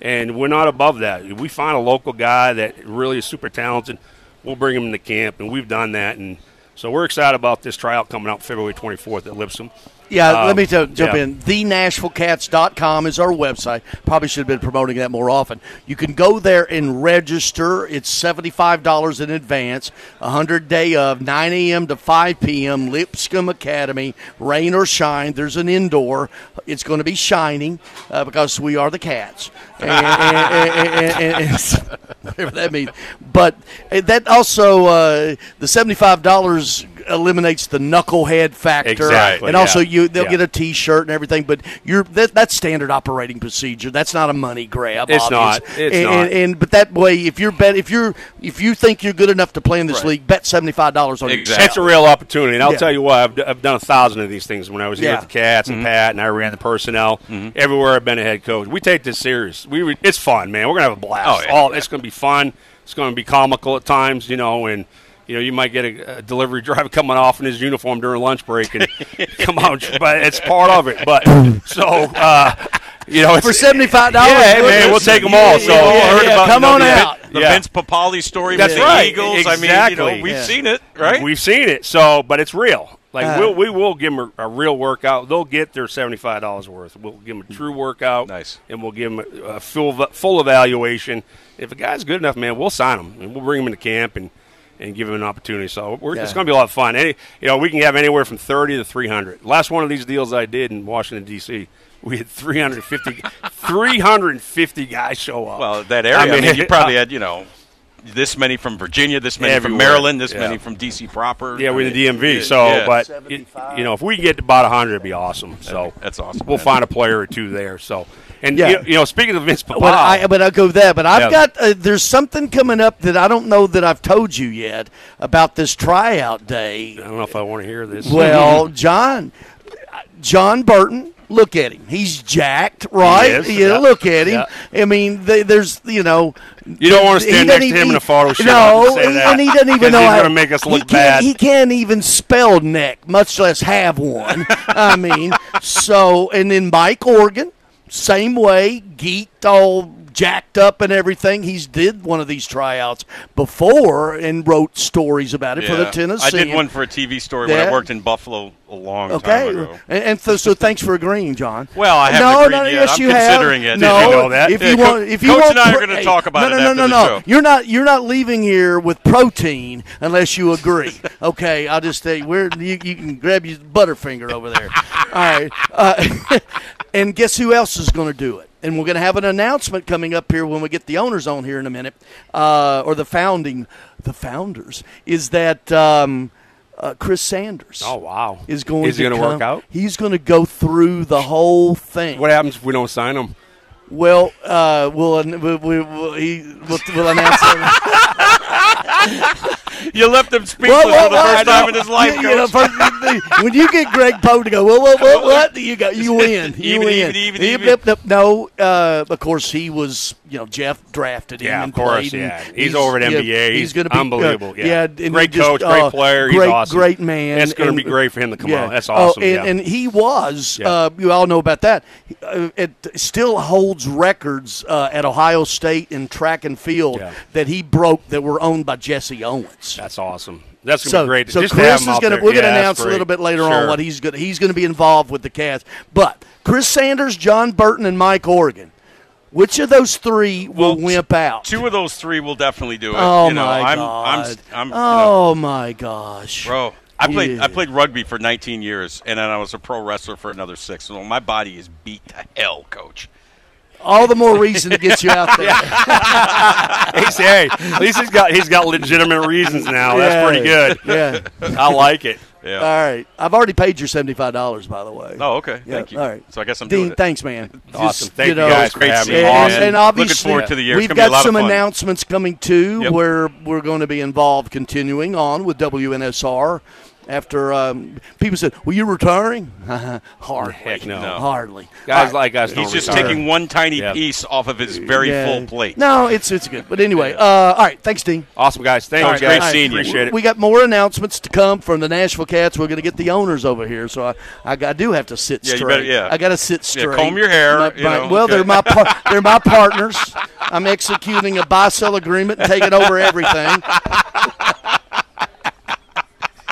And we're not above that. If we find a local guy that really is super talented, we'll bring him into camp, and we've done that. And so we're excited about this tryout coming out February 24th at Lipscomb. Yeah, let Um, me t- jump yeah. in. TheNashvilleKats.com is our website. Probably should have been promoting that more often. You can go there and register. It's $75 in advance. A 100 day of 9 a.m. to 5 p.m. Lipscomb Academy. Rain or shine. There's an indoor. It's going to be shining uh, because we are the Kats. And, and- and- whatever that means. But that also, uh, the $75 eliminates the knucklehead factor. Exactly, And also, yeah. you they'll Yeah. get a T-shirt and everything, but you're that, that's standard operating procedure. That's not a money grab. It's obvious. not. It's and, not. And, and- but that way, if you're bet if you're if you think you're good enough to play in this Right. league, bet seventy five dollars on Exactly. It's a real opportunity, and I'll Yeah. tell you what, I've, d- I've done a thousand of these things when I was here Yeah. at the Kats and mm-hmm. Pat, and I ran the personnel. Mm-hmm. Everywhere I've been a head coach, we take this serious. We re- it's fun, man. We're gonna have a blast. Oh, yeah. All it's gonna be fun. It's gonna be comical at times, you know, and you know you might get a, a delivery driver coming off in his uniform during lunch break and come on, but it's part of it. But so. uh you know, it's, For $75, yeah, we'll- man, we'll take them all. So, Yeah, yeah, heard yeah, about come on the, out. The Yeah. Vince Papale story That's with the right. Eagles. I mean, you Exactly. know, we've Yeah. seen it, right? We've seen it. So, but it's real. Like Uh. we'll, we will give them a, a real workout. They'll get their seventy five dollars worth. We'll give them a true workout. Nice. And we'll give them a, a full full evaluation. If a guy's good enough, man, we'll sign him and we'll bring him into camp and. And give him an opportunity, so we're, it's going to be a lot of fun. Any, you know, we can have anywhere from thirty to three hundred. Last one of these deals I did in Washington D.C., we had 350, 350 guys show up. Well, that area. I mean, mean, you probably had, you know, this many from Virginia, this many from Maryland, this Yeah. many from DC proper. Yeah, we're in the DMV. yeah, So, yeah. but it, you know, if we get to about hundred, it'd be awesome. So that's awesome. We'll man. find a player or two there. So, and Yeah. you, know, you know, speaking of Vince Papale, But I, but I'll go there. But I've Yeah. got uh, there's something coming up that I don't know that I've told you yet about this tryout day. I don't know if I want to hear this. Well, Jon, Jon Burton. Look at him. He's jacked, right? He yeah, look at him. I mean, th there's you know. You don't want to stand next to him in a photo shoot. No, I'll just say and, and he doesn't even know he's how going to make us he look can't, bad. He can't even spell neck, much less have one. I mean, so and then Mike Organ, same way, geeked all jacked up and everything. He's did one of these tryouts before and wrote stories about it for the Tennessee. I did one for a TV story when I worked in Buffalo a long time ago. and, and so, so thanks for agreeing, Jon. Well, I haven't no, agreed no, yet. yes, I'm you have. considering it. No, Did you know that? if Yeah, you Co- want, if you Coach want and I are gonna hey, talk about no, it no, no, after no, the no. show. You're not, you're not leaving here with protein unless you agree. okay, I'll just say where you, you can grab your butterfinger over there. All right, uh, and guess who else is going to do it? And we're going to have an announcement coming up here when we get the owners on here in a minute, uh, or the founding, the founders. Is that um, uh, Chris Sanders? Oh wow! is going Is to he gonna work out? He's going to go through the whole thing. What happens if we don't sign him? Well, uh, we'll, we'll, we'll, he, we'll, we'll announce it. You left him speechless for the first time in his life, You- you know, first- when you get Greg Pogue to go, what, what, what, what? You got, you win. You Even, win. even, even, even. yep. No, uh, of course he was. You know, Jeff drafted him. Yeah, of and course, played, yeah. He's over at NBA. He's gonna be uh, unbelievable, yeah. and Great just, coach, great uh, player, he's great, awesome. great man. It's gonna be great for him to come yeah. out. That's Oh, awesome, and, yeah. and he was. Yeah. Uh, you all know about that. Uh, it still holds records uh, at Ohio State in track and field Yeah. that he broke that were owned by Jesse Owens. That's awesome. That's gonna so, be great. So Just Chris is going to there. we're going to Yeah, that's announce a little bit later Sure. on what he's going he's going to be involved with the Cavs. But Chris Sanders, Jon Burton, and Mike Organ. Which of those three will wimp out? Two of those three will definitely do it. Oh you know, my I'm, god! I'm, I'm, you know, oh my gosh, bro. I played Yeah. I played rugby for 19 years, and then I was a pro wrestler for another six. So my body is beat to hell, coach. All the more reason to get you out there. He's, hey, at least he's got he's got legitimate reasons now. Yeah, That's pretty good. Yeah, I like it. Yeah. All right, I've already paid your seventy five dollars, by the way. Oh, okay. Yeah, Thank you. All right. So I guess I'm Dean. doing it. Thanks, man. Awesome. Just, Thank you know, guys for having me. and, Awesome. and Looking obviously, forward to the year. It's We've gonna be a got some announcements coming too, Yep. where we're going to be involved, continuing on with WNSR. After um, people said, "Well, you're retiring?" hardly, Heck no. hardly. Guys All right. like us don't He's just retire. taking one tiny Yeah. piece off of his very Yeah. full plate. No, it's it's good. But anyway, uh, all right. Thanks, Dean. Awesome guys. Thank All you right, guys. great All right. seeing you. Appreciate it. We got more announcements to come from the Nashville Kats. We're going to get the owners over here, so I, I, I do have to sit Yeah, you straight. better- yeah. I got to sit Yeah, straight. comb your hair, My- you my- know, well, okay. they're my par- they're my partners. I'm executing a buy sell agreement, and taking over everything.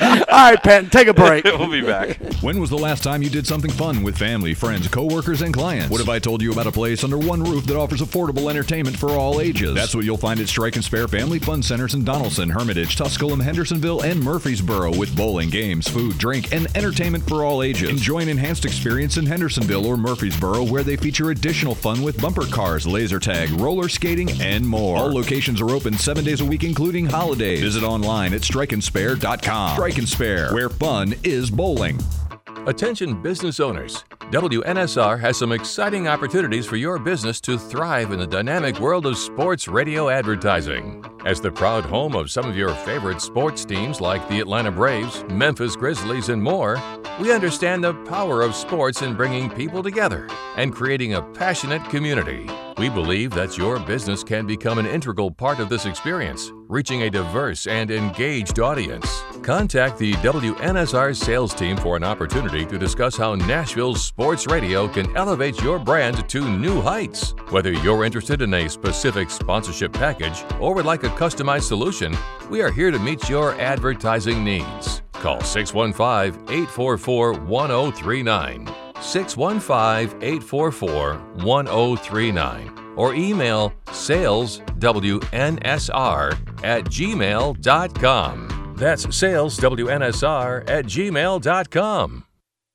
All right, Pat, take a break. we'll be back. When was the last time you did something fun with family, friends, coworkers, and clients? What if I told you about a place under one roof that offers affordable entertainment for all ages? That's what you'll find at Strike and Spare Family Fun Centers in Donelson, Hermitage, Tusculum, Hendersonville, and Murfreesboro with bowling, games, food, drink, and entertainment for all ages. Enjoy an enhanced experience in Hendersonville or Murfreesboro where they feature additional fun with bumper cars, laser tag, roller skating, and more. All locations are open seven days a week, including holidays. Visit online at strikeandspare.com. Strike and Spare, where fun is bowling. Attention business owners. WNSR has some exciting opportunities for your business to thrive in the dynamic world of sports radio advertising. As the proud home of some of your favorite sports teams like the Atlanta Braves, Memphis Grizzlies, and more, we understand the power of sports in bringing people together and creating a passionate community. We believe that your business can become an integral part of this experience, reaching a diverse and engaged audience. Contact the WNSR sales team for an opportunity to discuss how Nashville's sports radio can elevate your brand to new heights. Whether you're interested in a specific sponsorship package or would like a customized solution, we are here to meet your advertising needs. Call 615 844 1039. 615 844 1039 or email saleswnsr at gmail.com. That's saleswnsr at gmail.com.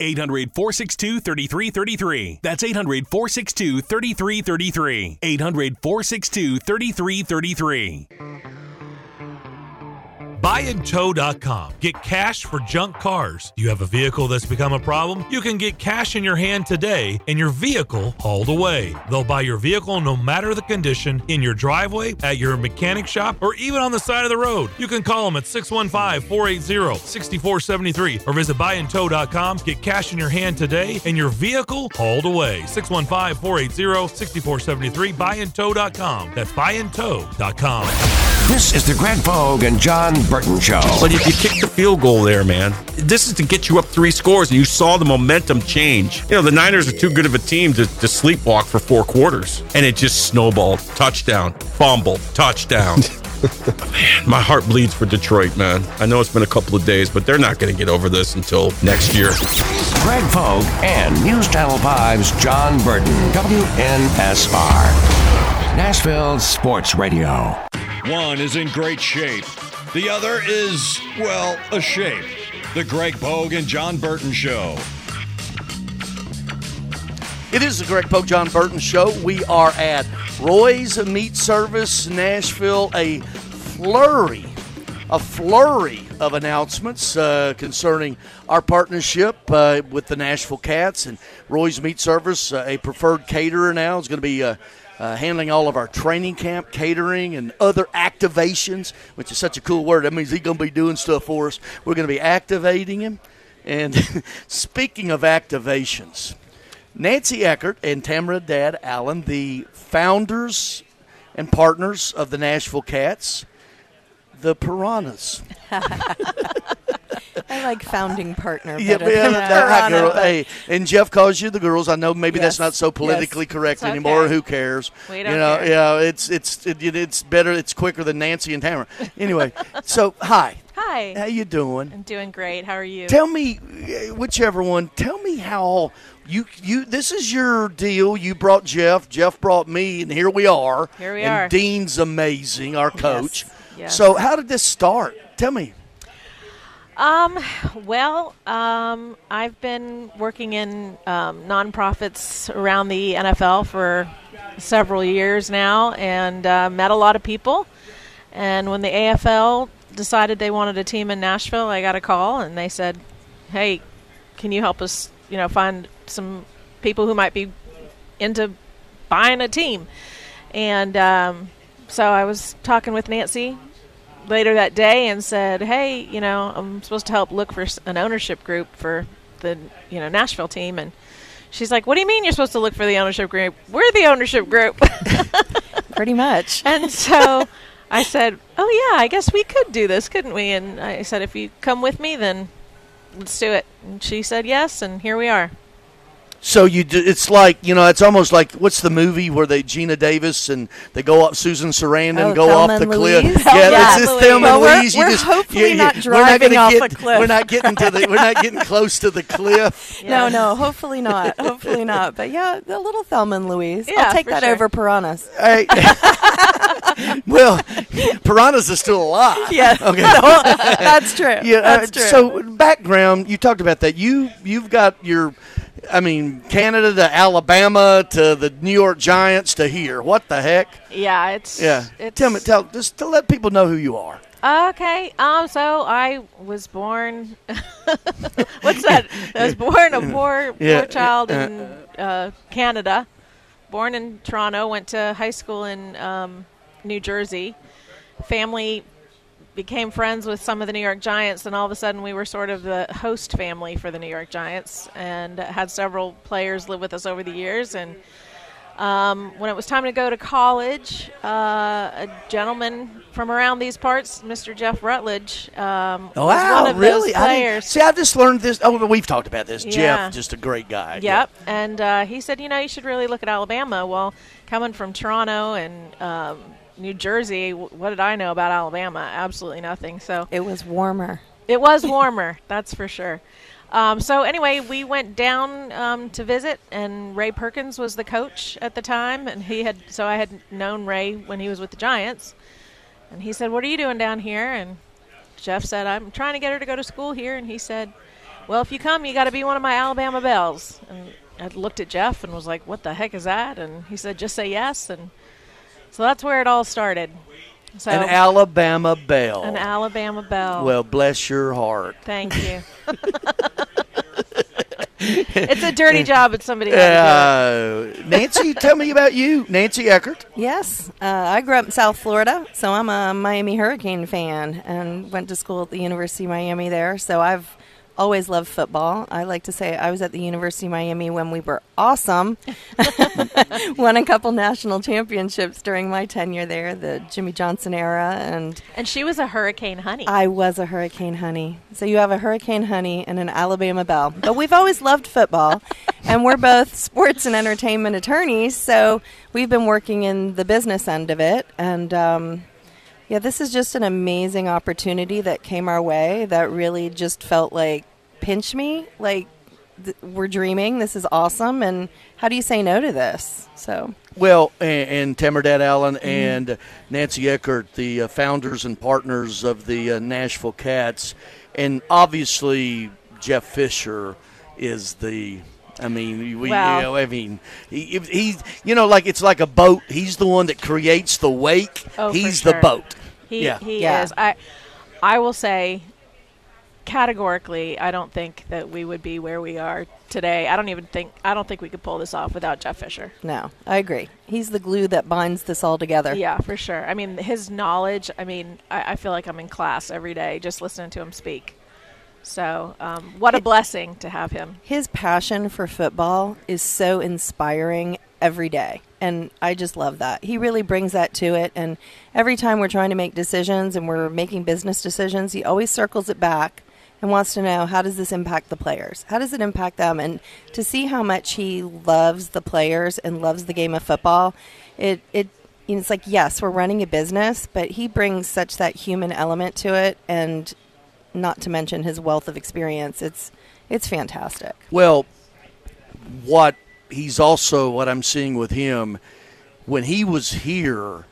800 462 3333. That's 800 462 3333. 800 462 3333. Buyandtow.com. Get cash for junk cars. You have a vehicle that's become a problem? You can get cash in your hand today and your vehicle hauled away. They'll buy your vehicle no matter the condition in your driveway, at your mechanic shop, or even on the side of the road. You can call them at 615 480 6473 or visit buyandtow.com. Get cash in your hand today and your vehicle hauled away. 615 480 6473. Buyandtow.com. That's buyandtow.com. This is the Greg Pogue and Jon Burton Show. But if you kick the field goal there, man, this is to get you up three scores, and you saw the momentum change. You know, the Niners are too good of a team to, to sleepwalk for four quarters, and it just snowballed. Touchdown, fumble, touchdown. man, my heart bleeds for Detroit, man. I know it's been a couple of days, but they're not going to get over this until next year. Greg Pogue and News Channel 5's Jon Burton, WNSR. Nashville Sports Radio. One is in great shape. The other is, well, a shape. The Greg Pogue and Jon Burton Show. It is the Greg Pogue Jon Burton Show. We are at Roy's Meat Service, Nashville. A flurry, a flurry of announcements uh, concerning our partnership uh, with the Nashville Kats and Roy's Meat Service, uh, a preferred caterer now, is going to be. Uh, handling all of our training camp catering and other activations, which is such a cool word. That means he's going to be doing stuff for us. We're going to be activating him. And speaking of activations, Nancy Eckert and Tamara Dad Allen, the founders and partners of the Nashville Kats, the Piranhas. I like founding partner. Yeah, better yeah, than that- that girl. Hey, and Jeff calls you the girls. I know maybe that's not so politically yes. correct It's anymore. okay. Who cares? We don't know, care. yeah, it's it's it, it's better. It's quicker than Nancy and Tamara. Anyway, so hi, Hi. how you doing? I'm doing great. How are you? Tell me, uh, whichever one. Tell me how you you. This is your deal. You brought Jeff. Jeff brought me, and here we are. Here we and are. Dean's amazing, our coach. yes. So how did this start? Tell me. Um, well, um, I've been working in um, nonprofits around the NFL for several years now and uh, met a lot of people. And when the AFL decided they wanted a team in Nashville, I got a call and they said, "Hey, can you help us? You know, find some people who might be into buying a team." And um, so I was talking with Nancy later that day and said, "Hey, you know, I'm supposed to help look for an ownership group for the you know Nashville team." And she's like, "What do you mean you're supposed to look for the ownership group? We're the ownership group." Pretty much. and so I said, "Oh yeah, I guess we could do this, couldn't we?" And I said, "If you come with me, then let's do it." And she said yes, and here we are. So you, do, it's like you know, it's almost like what's the movie where they Geena Davis and they go up Susan Sarandon Oh, and go Thelma off the cliff. Louise? Yeah, Thelma that's and just Thelma Well, and we're- Louise. You we're just, hopefully you- not you- we're not driving off get, a cliff. We're not getting to the. We're not getting close to the cliff. Yeah. No, no, hopefully not. Hopefully not. But yeah, a little Thelma and Louise. Yeah, I'll take that sure. over piranhas. Hey. well, piranhas are still alive. Yeah, Okay. that's true. Yeah. That's uh, true. So background, you talked about that. You you've got your. I mean, Canada to Alabama to the New York Giants to here. What the heck? Yeah, it's Yeah. It's, Tell me, tell just to let people know who you are. Okay. Um. So I was born. what's that? I was born a poor, Yeah, poor child uh, in uh, Canada. Born in Toronto. Went to high school in um, New Jersey. Family became friends with some of the New York Giants, and all of a sudden we were sort of the host family for the New York Giants, and had several players live with us over the years. And um, when it was time to go to college, uh, a gentleman from around these parts, Mr. Jeff Rutledge, um, Oh, was wow, one of really? those I didn't- see, I just learned this. Oh, we've talked about this. Yeah. Jeff, just a great guy. Yep. And uh, he said, you know, you should really look at Alabama. Well, coming from Toronto and um, New Jersey, what did I know about Alabama? Absolutely nothing. So it was warmer. It was warmer, that's for sure. Um, so anyway, we went down um, to visit, and Ray Perkins was the coach at the time, and he had so I had known Ray when he was with the Giants, And he said, "What are you doing down here?" And Jeff said, "I'm trying to get her to go to school here." And he said, "Well, if you come, you got to be one of my Alabama Belles." And I looked at Jeff and was like, "What the heck is that?" And he said, "Just say yes." And so that's where it all started. So An Alabama Belle. An Alabama Belle. Well, bless your heart. Thank you. it's a dirty job, but somebody had to do it. Uh, Nancy, tell me about you, Nancy Eckert. Yes, uh, I grew up in South Florida, so I'm a Miami Hurricane fan and went to school at the University of Miami there. So I've always loved football. I like to say I was at the University of Miami when we were awesome. Won a couple national championships during my tenure there, the Jimmy Johnson era, and And she was a Hurricane Honey. I was a Hurricane Honey. So you have a Hurricane Honey and an Alabama Belle. But we've always loved football, and we're both sports and entertainment attorneys, so we've been working in the business end of it. And um, yeah, this is just an amazing opportunity that came our way that really just felt like pinch me, like th- we're dreaming. This is awesome. And how do you say no to this? So. Well, and, and Tamardad Allen and Nancy Eckert, the uh, founders and partners of the uh, Nashville Kats, and obviously Jeff Fisher is the. I mean, we. Well- You know, I mean, he, he's. You know, like it's like a boat. He's the one that creates the wake. Oh, for he's the boat. He, yeah. he Yeah. is. I, I will say, categorically, I don't think that we would be where we are today. I don't even think I don't think we could pull this off without Jeff Fisher. No, I agree. He's the glue that binds this all together. Yeah, for sure. I mean, his knowledge. I mean, I, I feel like I'm in class every day just listening to him speak. So, um, what a blessing to have him. His passion for football is so inspiring every day. And I just love that. He really brings that to it. And every time we're trying to make decisions and we're making business decisions, he always circles it back and wants to know how does this impact the players? How does it impact them? And to see how much he loves the players and loves the game of football, it, it, you know, it's like, yes, we're running a business, but he brings such that human element to it. And not to mention his wealth of experience. It's, it's fantastic. Well, what he's also what I'm seeing with him when he was here,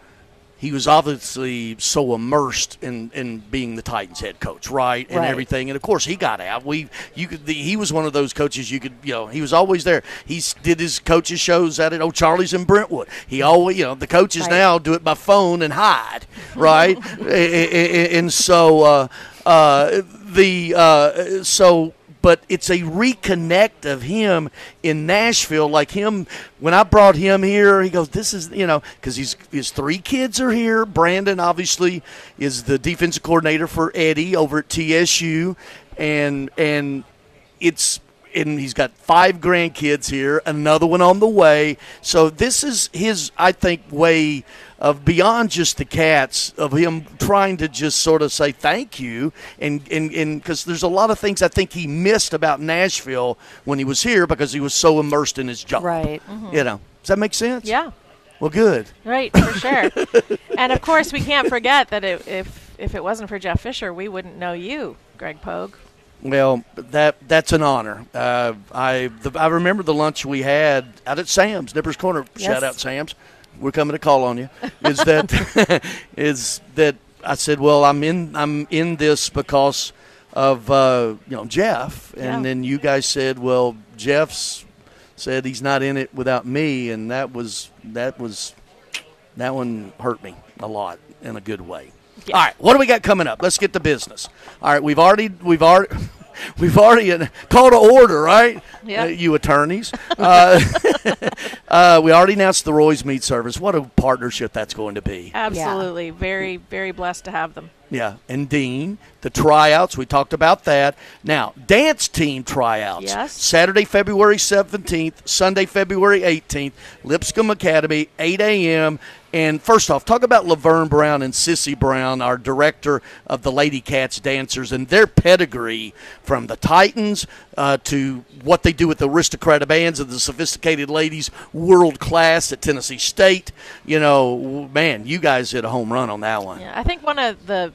he was obviously so immersed in, in being the Titans head coach, right, and Right. everything. And of course, he got out. We you could the, he was one of those coaches you could you know he was always there. He did his coaches shows at it. Oh, Charlie's in Brentwood. He always you know the coaches Right. now do it by phone and hide, right? A- a- a- and so uh, uh, the uh, so but it's a reconnect of him in Nashville. Like him, when I brought him here, he goes, "This is you know," because he's his three kids are here. Brandon obviously is the defensive coordinator for Eddie over at TSU, and and it's and he's got five grandkids here, another one on the way. So this is his, I think, way of beyond just the Kats of him trying to just sort of say thank you and and and because there's a lot of things I think he missed about Nashville when he was here because he was so immersed in his job. Right. You know, does that make sense? Yeah. Well, good. Right, for sure. and of course, we can't forget that it, if if it wasn't for Jeff Fisher, we wouldn't know you, Greg Pogue. Well, that that's an honor. Uh, I the, I remember the lunch we had out at Sam's Nippers Corner. Yes. Shout out Sam's. We're coming to call on you. Is that is that I said? Well, I'm in I'm in this because of uh, you know Jeff, and Yeah. then you guys said, well, Jeff's said he's not in it without me, and that was that was that one hurt me a lot in a good way. All right, what do we got coming up? Let's get to business. All right, we've already we've already we've already uh, called to order, right? Yeah. Uh, you attorneys. Uh, uh, we already announced the Roy's Meat Service. What a partnership that's going to be. Absolutely, very very blessed to have them. Yeah, and Dean, the tryouts, we talked about that. Now, dance team tryouts. Yes. Saturday, February 17th, Sunday, February 18th, Lipscomb Academy, 8 a.m. And first off, talk about Laverne Brown and Sissy Brown, our director of the Lady Kats Dancers, and their pedigree from the Titans uh, to what they do with the aristocrat bands of the sophisticated ladies, world class at Tennessee State. You know, man, you guys hit a home run on that one. Yeah, I think one of the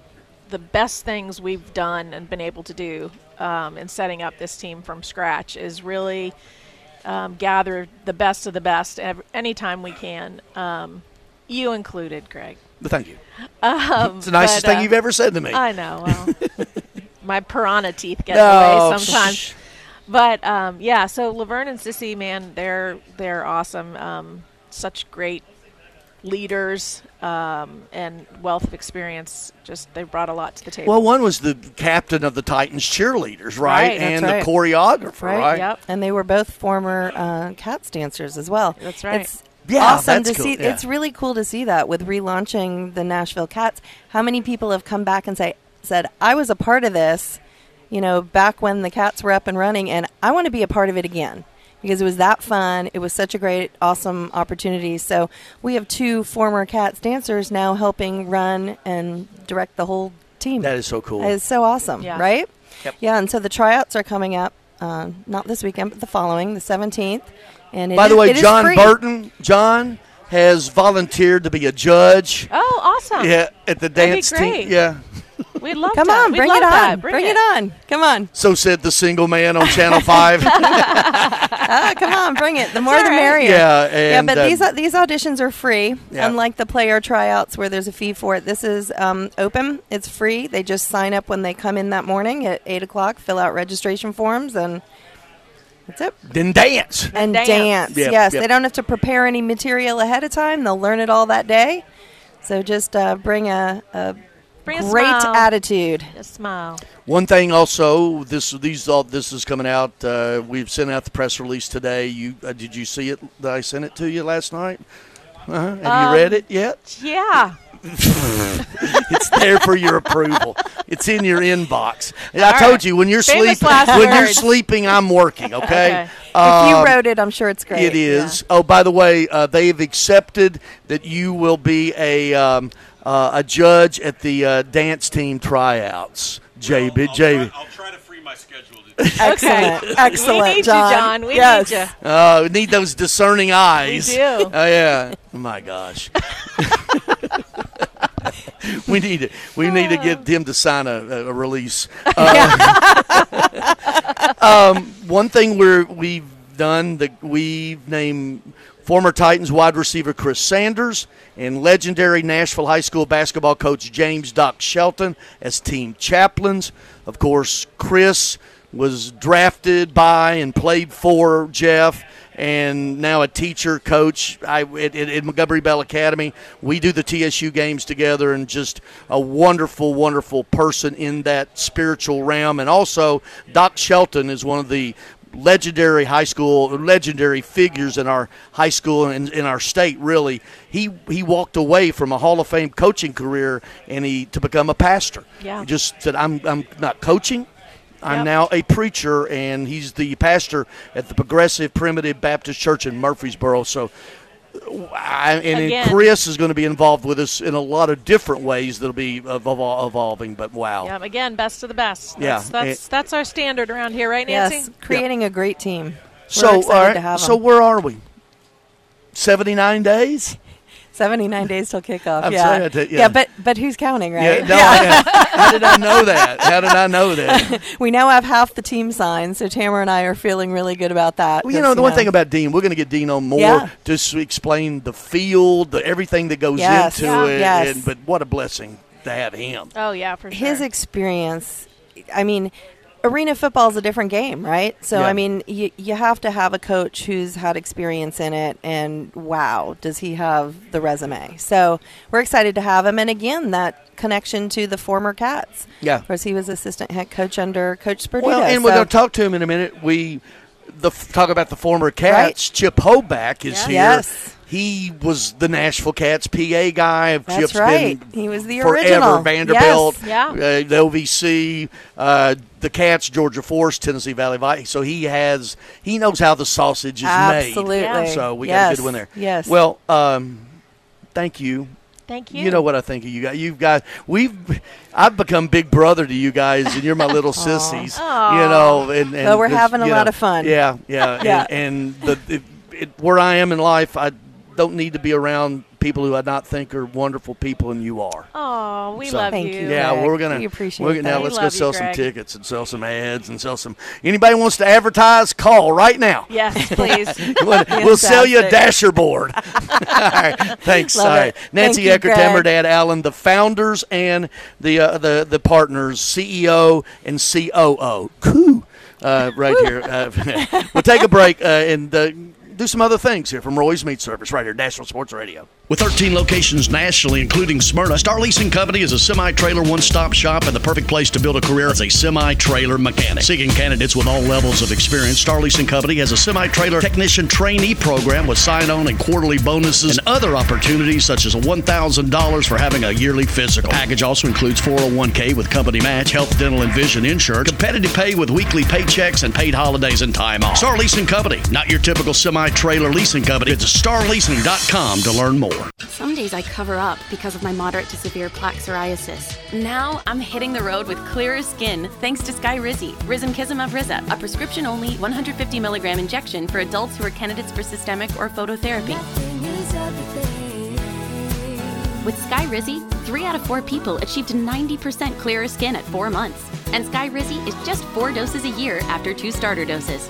the best things we've done and been able to do um, in setting up this team from scratch is really um, gather the best of the best ev- anytime we can. Um, you included, Greg. Thank you. Um, It's the nicest but, thing uh, you've ever said to me. I know. Well, my piranha teeth get No, away sometimes. shh. But um, yeah, so Laverne and Sissy, man, they're they're awesome. Um, such great leaders um, and wealth of experience. Just they brought a lot to the table. Well, one was the captain of the Titans cheerleaders, right? Right, and that's the right. choreographer, right? And they were both former uh, Kats dancers as well. That's right. It's Yeah, awesome that's to cool, see. yeah. It's really cool to see that with relaunching the Nashville Kats. How many people have come back and say said I was a part of this, you know, back when the Kats were up and running, and I want to be a part of it again because it was that fun. It was such a great, awesome opportunity. So we have two former Kats dancers now helping run and direct the whole team. That is so cool. It's so awesome, Yeah. right? Yep. Yeah, and so the tryouts are coming up, uh, not this weekend, but the following, the 17th. And it By the is- way, it is Jon. Burton, Jon has volunteered to be a judge. Oh, awesome! Yeah, at the That'd be dance team. Yeah. We'd love Come that. on, We'd bring it on. that. Bring, it on. Come on. So said the single man on Channel Five. ah, come on, bring it. The more It's the merrier. Yeah, yeah, but uh, these these auditions are free. Yeah. Unlike the player tryouts where there's a fee for it, this is um, open. It's free. They just sign up when they come in that morning at eight o'clock, fill out registration forms, and that's it. then dance. And dance. dance. Yep, yes, yep. they don't have to prepare any material ahead of time. They'll learn it all that day. So just uh, bring a, a Bring great smile. attitude. A smile. One thing also, this these all this is coming out. Uh, we've sent out the press release today. You uh, did you see it? I sent it to you last night? Uh-huh. Have Um, you read it yet? Yeah. it's there for your approval. It's in your inbox. And I All told right. you when you're Famous sleeping. last When you're sleeping, I'm working. Okay. Okay. if you Um, wrote it, I'm sure it's great. It is. Oh, by the way, uh, they've accepted that you will be a um, uh, a judge at the uh, dance team tryouts. JB, JB. I'll try to free my schedule. Excellent. Okay. Excellent, We need Jon. you, Jon. We Yes. need you. Oh, we need those discerning eyes. We do. Oh yeah. Oh my gosh. we need it. We need to get him to sign a, a a release. Uh, um, one thing we're we've done that we've named former Titans wide receiver Chris Sanders and legendary Nashville High School basketball coach James Doc Shelton as team chaplains. Of course, Chris was drafted by and played for Jeff and now a teacher coach I, at, at, at Montgomery Bell Academy. We do the TSU games together, and just a wonderful, wonderful person in that spiritual realm. And also, Doc Shelton is one of the legendary high school legendary figures in our high school and in our state really he he walked away from a hall of fame coaching career and he to become a pastor Yeah. he just said i'm i'm not coaching I'm Yep. now a preacher, and he's the pastor at the Progressive Primitive Baptist Church in Murfreesboro. So, I, and Again. Chris is going to be involved with us in a lot of different ways that'll be evol- evol- evolving. But wow, Yeah, again, best of the best. Yeah, That's that's, that's our standard around here, right, Nancy? Yes, creating a great team. We're so excited all right, to have so 'em. where are we? Seventy nine days. 79 days till kickoff. I'm yeah. sorry, I yeah. yeah. but but who's counting, Yeah, right? no, yeah. How did I know that? How did I know that? we now have half the team signed, so Tamara and I are feeling really good about that. Well, you 'cause, know, the one thing about Dean, we're going to get Dean on more Yeah. to s- explain the field, the everything that goes Yes. into Yeah. it. Yes. And, but what a blessing to have him. Oh yeah, for sure. his experience, I mean, arena football is a different game, right? So, Yeah. I mean, you, you have to have a coach who's had experience in it, and wow, does he have the resume? So, we're excited to have him. And again, that connection to the former Kats. Yeah. Of course, he was assistant head coach under Coach Sperduto. Well, and we're going to talk to him in a minute. We the talk about the former Kats. Chip Hoback is Yeah. here. Yes. He was the Nashville Kats PA guy. That's Chip's right. been He was the forever original. Vanderbilt, Yes. Yeah. uh, the OVC, uh, the Kats, Georgia Force, Tennessee Valley Vikings. So he has he knows how the sausage is Absolutely. made. Absolutely. So we got a good one there. Yes. Well, um, thank you. Thank you. You know what I think of you guys. You guys, we've, I've become big brother to you guys, and you're my little sissies. Aw. You know, and, and Well, we're having a you lot of fun. Yeah, yeah, Yeah. And, and the it, it, where I am in life, I don't need to be around people who I not think are wonderful people, and you are. Oh, we So- love you. Yeah, Greg. we're gonna. We appreciate we're gonna- that. Now let's go love you, sell some Greg. tickets and sell some ads and sell some. Anybody wants to advertise? Call right now. Yes, please. we'll, we'll sell you a Fantastic. dasher board. All right, thanks. Love All right. it. Nancy Thank Eckert, Greg. Dad Allen, the founders and the uh, the the partners, CEO and COO. Coo. Uh, right here. Uh, we'll take a break uh, and uh, do some other things here from Roy's Meat Service right here, National Sports Radio. With 13 locations nationally, including Smyrna, Star Leasing Company is a semi trailer one stop shop and the perfect place to build a career as a semi trailer mechanic. Seeking candidates with all levels of experience, Star Leasing Company has a semi trailer technician trainee program with sign on and quarterly bonuses and other opportunities such as $1,000 for having a yearly physical. Package also includes 401k with company match, health, dental, and vision insurance, competitive pay with weekly paychecks, and paid holidays and time off. Star Leasing Company, not your typical semi trailer leasing company. Visit starleasing.com to learn more. Some days I cover up because of my moderate to severe plaque psoriasis. Now I'm hitting the road with clearer skin thanks to Skyrizi, Risankizumab Riza, a prescription-only 150 milligram injection for adults who are candidates for systemic or phototherapy. With Skyrizi, three out of four people achieved 90% clearer skin at four months. And Skyrizi is just four doses a year after two starter doses.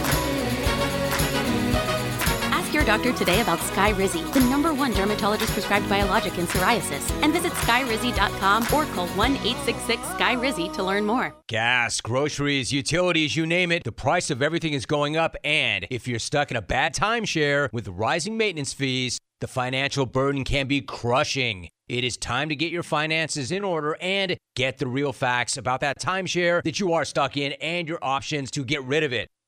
Your doctor today about Skyrizi, the number one dermatologist prescribed biologic in psoriasis, and visit skyrizi.com or call 1 866 Skyrizi to learn more. Gas, groceries, utilities, you name it, the price of everything is going up. And if you're stuck in a bad timeshare with rising maintenance fees, the financial burden can be crushing. It is time to get your finances in order and get the real facts about that timeshare that you are stuck in and your options to get rid of it.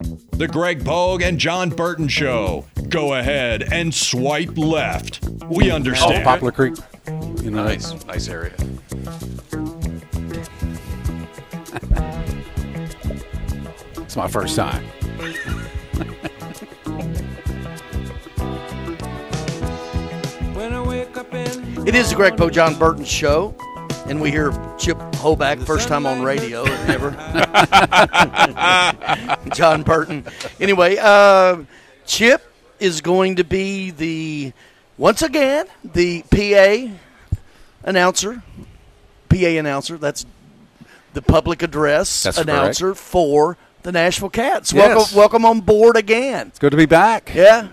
The Greg Pogue and Jon Burton Show. Go ahead and swipe left. We oh, understand. Oh, Poplar Creek. You know, nice, nice area. It's my first time. It is the Greg Pogue Jon Burton Show, and we hear Chip Hoback first time on radio ever. Jon Burton. Anyway, uh, Chip is going to be the once again the PA announcer. PA announcer. That's the public address That's announcer for the Nashville Kats. Yes. Welcome, welcome on board again. It's good to be back. Yeah.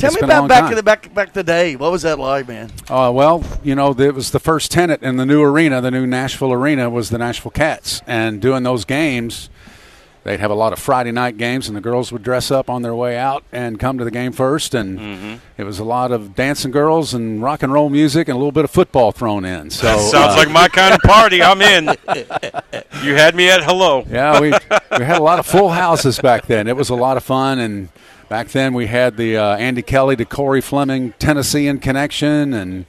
Tell It's me about back time. to the back back the day. What was that like, man? Uh, well, you know, it was the first tenant in the new arena, the new Nashville arena, was the Nashville Kats, and doing those games, they'd have a lot of Friday night games, and the girls would dress up on their way out and come to the game first. And Mm-hmm. it was a lot of dancing girls and rock and roll music and a little bit of football thrown in. So Sounds uh, like my kind of party. I'm in. You had me at hello. yeah, we we had a lot of full houses back then. It was a lot of fun, and back then we had the uh, Andy Kelly to Cory Fleming Tennessean connection, and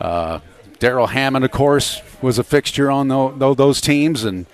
uh, Darryl Hammond, of course, was a fixture on tho- those teams, and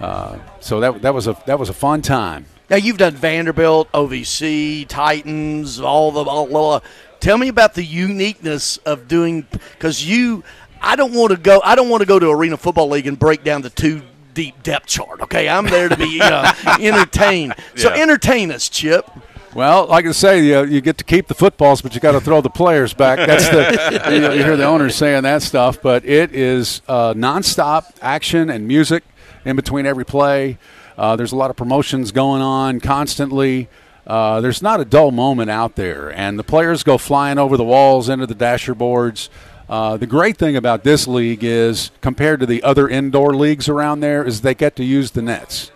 uh, so that that was a that was a fun time. Now you've done Vanderbilt, OVC, Titans, all the all, all- Tell me about the uniqueness of doing because you. I don't want to go. I don't want to go to Arena Football League and break down the two deep depth chart. Okay, I'm there to be uh, entertained. So Yeah. entertain us, Chip. Well, like I say, you, you get to keep the footballs, but you got to throw the players back. That's the you, know, you hear the owners saying that stuff, but it is uh, nonstop action and music in between every play. Uh, there's a lot of promotions going on constantly. Uh, there's not a dull moment out there, and the players go flying over the walls into the dasher boards. Uh, the great thing about this league is, compared to the other indoor leagues around there, is they get to use the nets.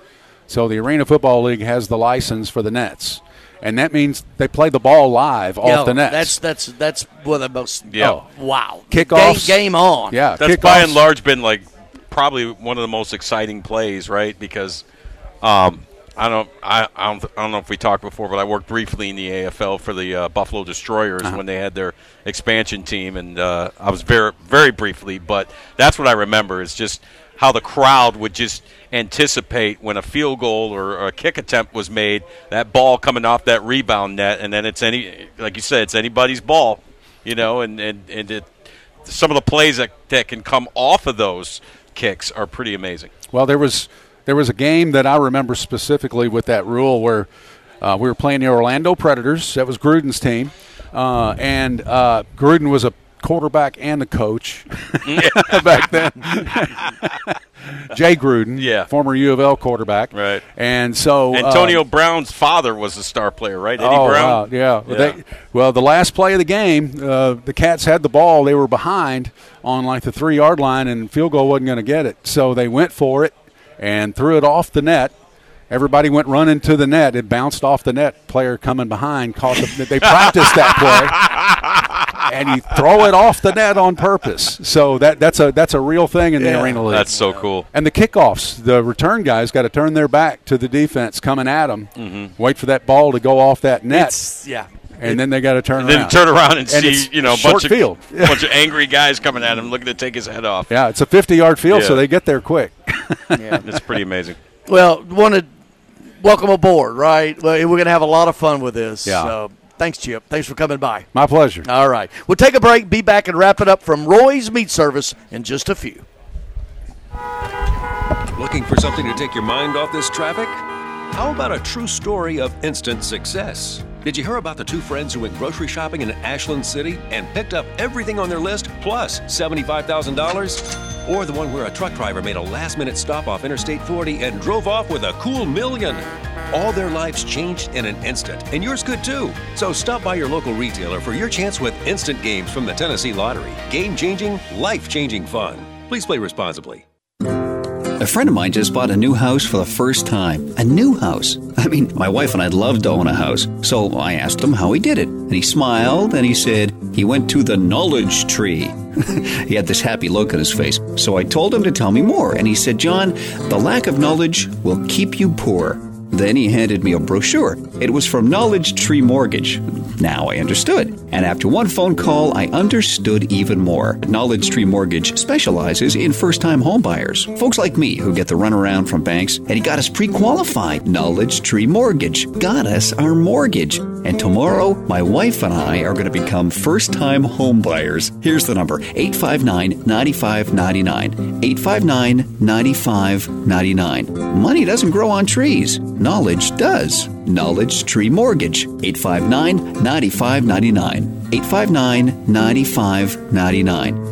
So the Arena Football League has the license for the nets, and that means they play the ball live off Yo, the net. That's that's that's one of the most. Yeah. Oh, wow. Kickoffs. Game, game on. Yeah, That's by and large been like probably one of the most exciting plays, right? Because um, I don't, I, I don't, I don't know if we talked before, but I worked briefly in the AFL for the uh, Buffalo Destroyers Uh-huh. when they had their expansion team, and uh, I was very, very briefly, but that's what I remember is just how the crowd would just anticipate when a field goal or, a kick attempt was made, that ball coming off that rebound net, and then it's any, like you said, it's anybody's ball, you know, and and and it, some of the plays that, that can come off of those kicks are pretty amazing. Well, there was there was a game that I remember specifically with that rule where uh, we were playing the Orlando Predators. That was Gruden's team, uh, and uh, Gruden was a quarterback and the coach back then. Jay Gruden, Yeah. former U of L quarterback, Right. And so uh, Antonio Brown's father was a star player, right? Eddie oh, Brown. wow, yeah. Well, Yeah. They, well, the last play of the game, uh, the Kats had the ball. They were behind on like the three yard line, and field goal wasn't going to get it. So they went for it and threw it off the net. Everybody went running to the net. It bounced off the net. Player coming behind caught the. They practiced that play, and you throw it off the net on purpose. So that that's a that's a real thing in the Yeah. arena league. That's so cool. And the kickoffs, the return guys got to turn their back to the defense coming at them, Mhm. wait for that ball to go off that net. It's- yeah. And then they got to turn then around. turn around and, see, you know, a short bunch of, field. bunch of angry guys coming at him, looking to take his head off. Yeah, it's a 50 yard field, so they get there quick. Yeah. It's pretty amazing. Well, want to welcome aboard, right? Well, we're going to have a lot of fun with this. Yeah. So, thanks, Chip. Thanks for coming by. My pleasure. All right. We'll take a break, be back, and wrap it up from Roy's Meat Service in just a few. Looking for something to take your mind off this traffic? How about a true story of instant success? Did you hear about the two friends who went grocery shopping in Ashland City and picked up everything on their list plus $75,000? Or the one where a truck driver made a last minute stop off Interstate 40 and drove off with a cool million? All their lives changed in an instant, and yours could too. So stop by your local retailer for your chance with instant games from the Tennessee Lottery. Game changing, life changing fun. Please play responsibly. A friend of mine just bought a new house for the first time. A new house. I mean, my wife and I'd love to own a house. So I asked him how he did it. And he smiled and he said he went to the knowledge tree. he had this happy look on his face. So I told him to tell me more. And he said, John, the lack of knowledge will keep you poor. Then he handed me a brochure. It was from Knowledge Tree Mortgage. Now I understood. And after one phone call, I understood even more. Knowledge Tree Mortgage specializes in first time homebuyers, folks like me who get the runaround from banks, and he got us pre qualified. Knowledge Tree Mortgage got us our mortgage. And tomorrow, my wife and I are going to become first time homebuyers. Here's the number 859 9599. 859 9599. Money doesn't grow on trees, knowledge does. Knowledge Tree Mortgage. 859 9599. 859 9599.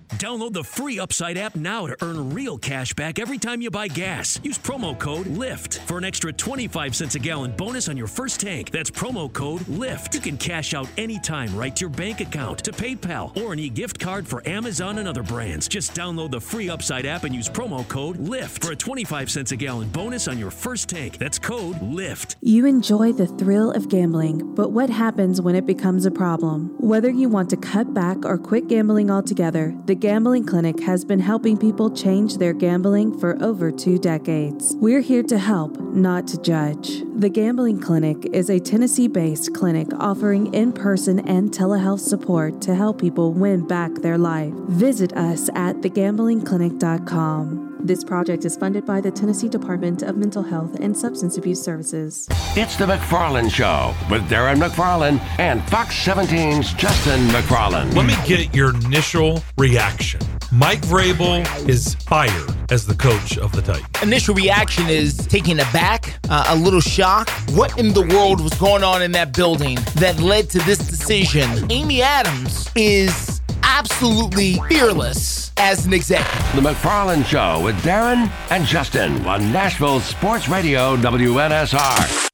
Download the free Upside app now to earn real cash back every time you buy gas. Use promo code LIFT for an extra 25 cents a gallon bonus on your first tank. That's promo code LIFT. You can cash out anytime right to your bank account, to PayPal, or an e gift card for Amazon and other brands. Just download the free Upside app and use promo code LIFT for a 25 cents a gallon bonus on your first tank. That's code LIFT. You enjoy the thrill of gambling, but what happens when it becomes a problem? Whether you want to cut back or quit gambling altogether, the Gambling Clinic has been helping people change their gambling for over two decades. We're here to help, not to judge. The Gambling Clinic is a Tennessee based clinic offering in person and telehealth support to help people win back their life. Visit us at thegamblingclinic.com. This project is funded by the Tennessee Department of Mental Health and Substance Abuse Services. It's the McFarland Show with Darren McFarland and Fox 17's Justin McFarland. Let me get your initial reaction. Mike Vrabel is fired as the coach of the Titans. Initial reaction is taken aback, uh, a little shock. What in the world was going on in that building that led to this decision? Amy Adams is absolutely fearless as an executive. The McFarland Show with Darren and Justin on Nashville Sports Radio WNSR.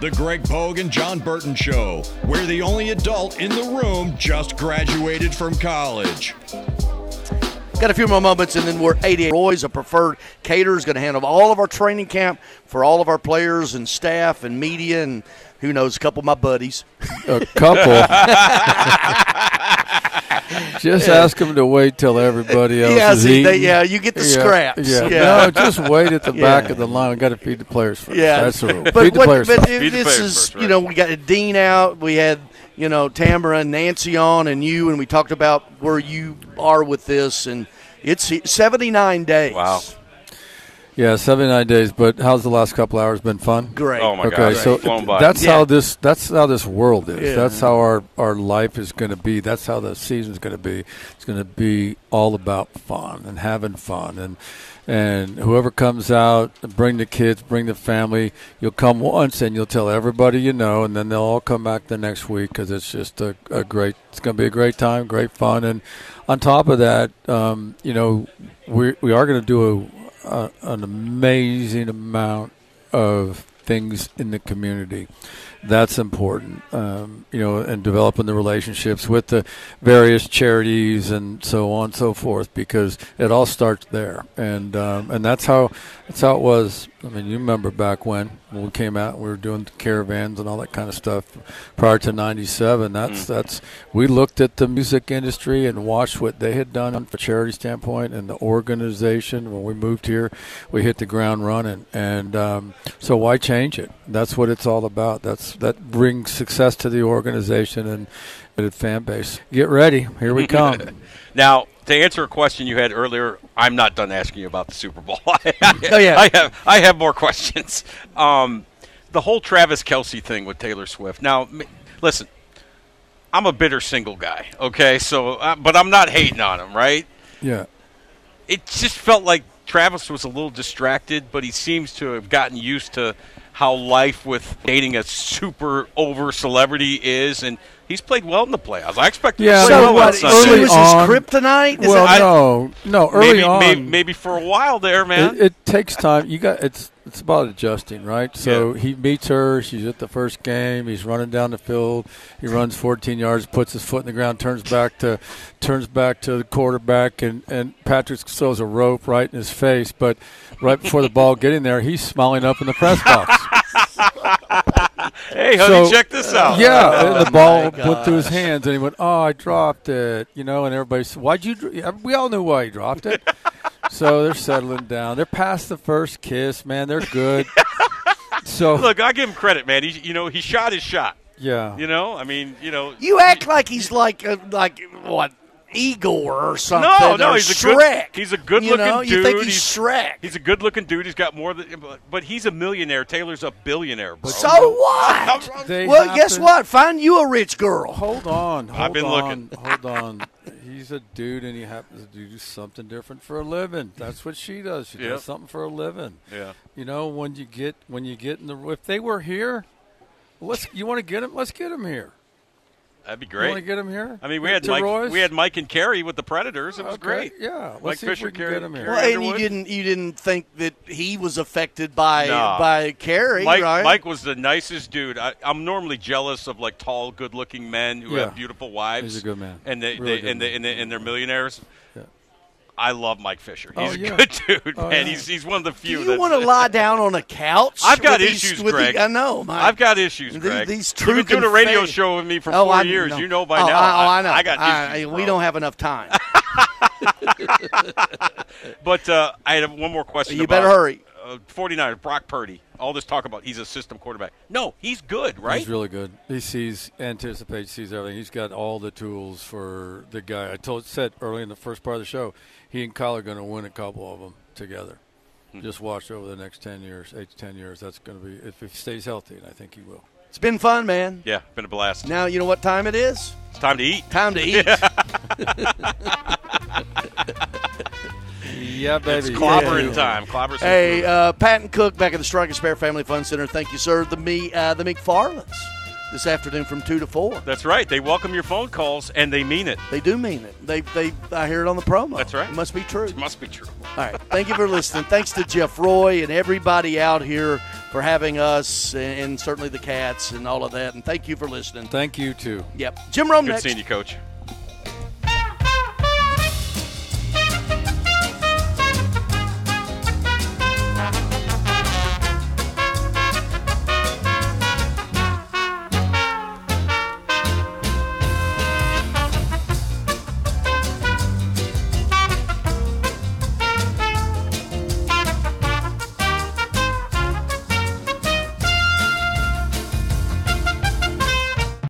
The Greg Pogue and Jon Burton Show, where the only adult in the room just graduated from college. Got a few more moments, and then we're 88. Roy's a preferred caterer is going to handle all of our training camp for all of our players and staff and media and who knows, a couple of my buddies. A couple. just ask them to wait till everybody else yeah, is see, eating. they- yeah, you get the Yeah, scraps. Yeah. Yeah. No, just wait at the back Yeah. of the line. We got to feed the players first. Yeah, That's the rule. But, feed the what- players but first. if this is, you know, we got Dean out. We had, you know, Tamara and Nancy on, and you, and we talked about where you are with this, and it's 79 days. Wow. Yeah, 79 days. But how's the last couple hours been fun? Great. Oh, my okay, God, so flown by. that's Yeah. how this that's how this world is. Yeah. That's how our our life is going to be. That's how the season's going to be. It's going to be all about fun and having fun and and whoever comes out, bring the kids, bring the family. You'll come once and you'll tell everybody you know, and then they'll all come back the next week because it's just a, a great. It's going to be a great time, great fun, and on top of that, um, you know, we we are going to do a, an amazing amount of things in the community. That's important, um, you know, and developing the relationships with the various charities and so on and so forth, because it all starts there, and um, and that's how that's how it was. I mean, you remember back when when we came out, we were doing caravans and all that kind of stuff prior to '97. That's that's we looked at the music industry and watched what they had done from a charity standpoint and the organization. When we moved here, we hit the ground running, and um, so why change it? That's what it's all about. That's that brings success to the organization and the fan base. Get ready, here we come. Now, to answer a question you had earlier, I'm not done asking you about the Super Bowl. Oh, yeah. I have I have more questions. Um, the whole Travis Kelce thing with Taylor Swift. Now, m- listen, I'm a bitter single guy. Okay, so uh, but I'm not hating on him, right? yeah. It just felt like Travis was a little distracted, but he seems to have gotten used to how life with dating a super over celebrity is, and he's played well in the playoffs. I expect him Yeah, to play so well what, on Sunday. early on- kryptonite? Is Well, I- no, no. Early maybe, on, maybe, maybe for a while there, man. It, it takes time. You got it's it's about adjusting, right? So he meets her. She's at the first game. He's running down the field. He runs 14 yards, puts his foot in the ground, turns back to turns back to the quarterback, and and Patrick throws a rope right in his face. But right before the ball getting there, he's smiling up in the press box. hey, honey, check this out. Yeah, Oh, the ball oh, my went through his hands, and he went, "Oh, I dropped it," you know. And everybody said, "Why'd you?" We all knew why he dropped it. so they're settling down. They're past the first kiss, man. They're good. So look, I give him credit, man. He, you know, he shot his shot. Yeah. You know, I mean, you know, You act like he's like a, like what Igor or something. No, no, or he's a good. He's a good You looking know, dude. you think he's Shrek. He's a good looking dude. He's got more than, but he's a millionaire. Taylor's a billionaire, bro. So what? Well, guess happen- what? Find you a rich girl. Hold on. Hold I've been on, looking. Hold on. He's a dude, and he happens to do something different for a living. That's what she does. She Yep. does something for a living. Yeah. You know, when you get when you get in the if they were here, let's you want to get him. Let's get him here. That'd be You great. want to get him here? I mean, we had Mike. Roy's? We had Mike and Carrie with the Predators. It was Okay, great. yeah. Let's Mike see if Fisher, we can Carrie, get him here. Well, and you didn't you didn't think that he was affected by Nah. by Carrie, Mike, right? Mike was the nicest dude. I, I'm normally jealous of like tall, good-looking men who Yeah. have beautiful wives. He's a good man. and they, Really they good and they, and, they, and they're millionaires. I love Mike Fisher. Oh, He's yeah. a good dude, Oh, man. yeah. He's he's one of the few. Do you want to lie down on a couch? I've got with these- issues, with the- Greg. I know. My, I've got issues, these- Greg. These You've been doing a radio show with me for Oh, four I years. know. You know by Oh, now. I, oh, I know. I got I- issues. we bro. don't have enough time. But uh, I had one more question. You about, better hurry. Uh, 49ers, Brock Purdy. All this talk about he's a system quarterback. No, he's good, right? He's really good. He sees, anticipates, sees everything. He's got all the tools for the guy. I told, said early in the first part of the show, he and Kyle are going to win a couple of them together. Hmm. Just watch over the next ten years, eight to ten years. That's going to be if he stays healthy, and I think he will. It's been fun, man. yeah, been a blast. Now you know what time it is. It's time to eat. Time to eat. Yeah, baby. It's clobbering time. Clobber some Hey, uh, Patton Cook back at the Strike and Spare Family Fun Center. Thank you, sir. The me, uh, the McFarlands this afternoon from two to four. That's right. They welcome your phone calls, and they mean it. They do mean it. They, they, I hear it on the promo. That's right. It must be true. It must be true. All right. Thank you for listening. Thanks to Jeff Roy and everybody out here for having us, and, and certainly the Kats and all of that. And thank you for listening. Thank you too. Yep. Jim Rome Good next. seeing you, Coach.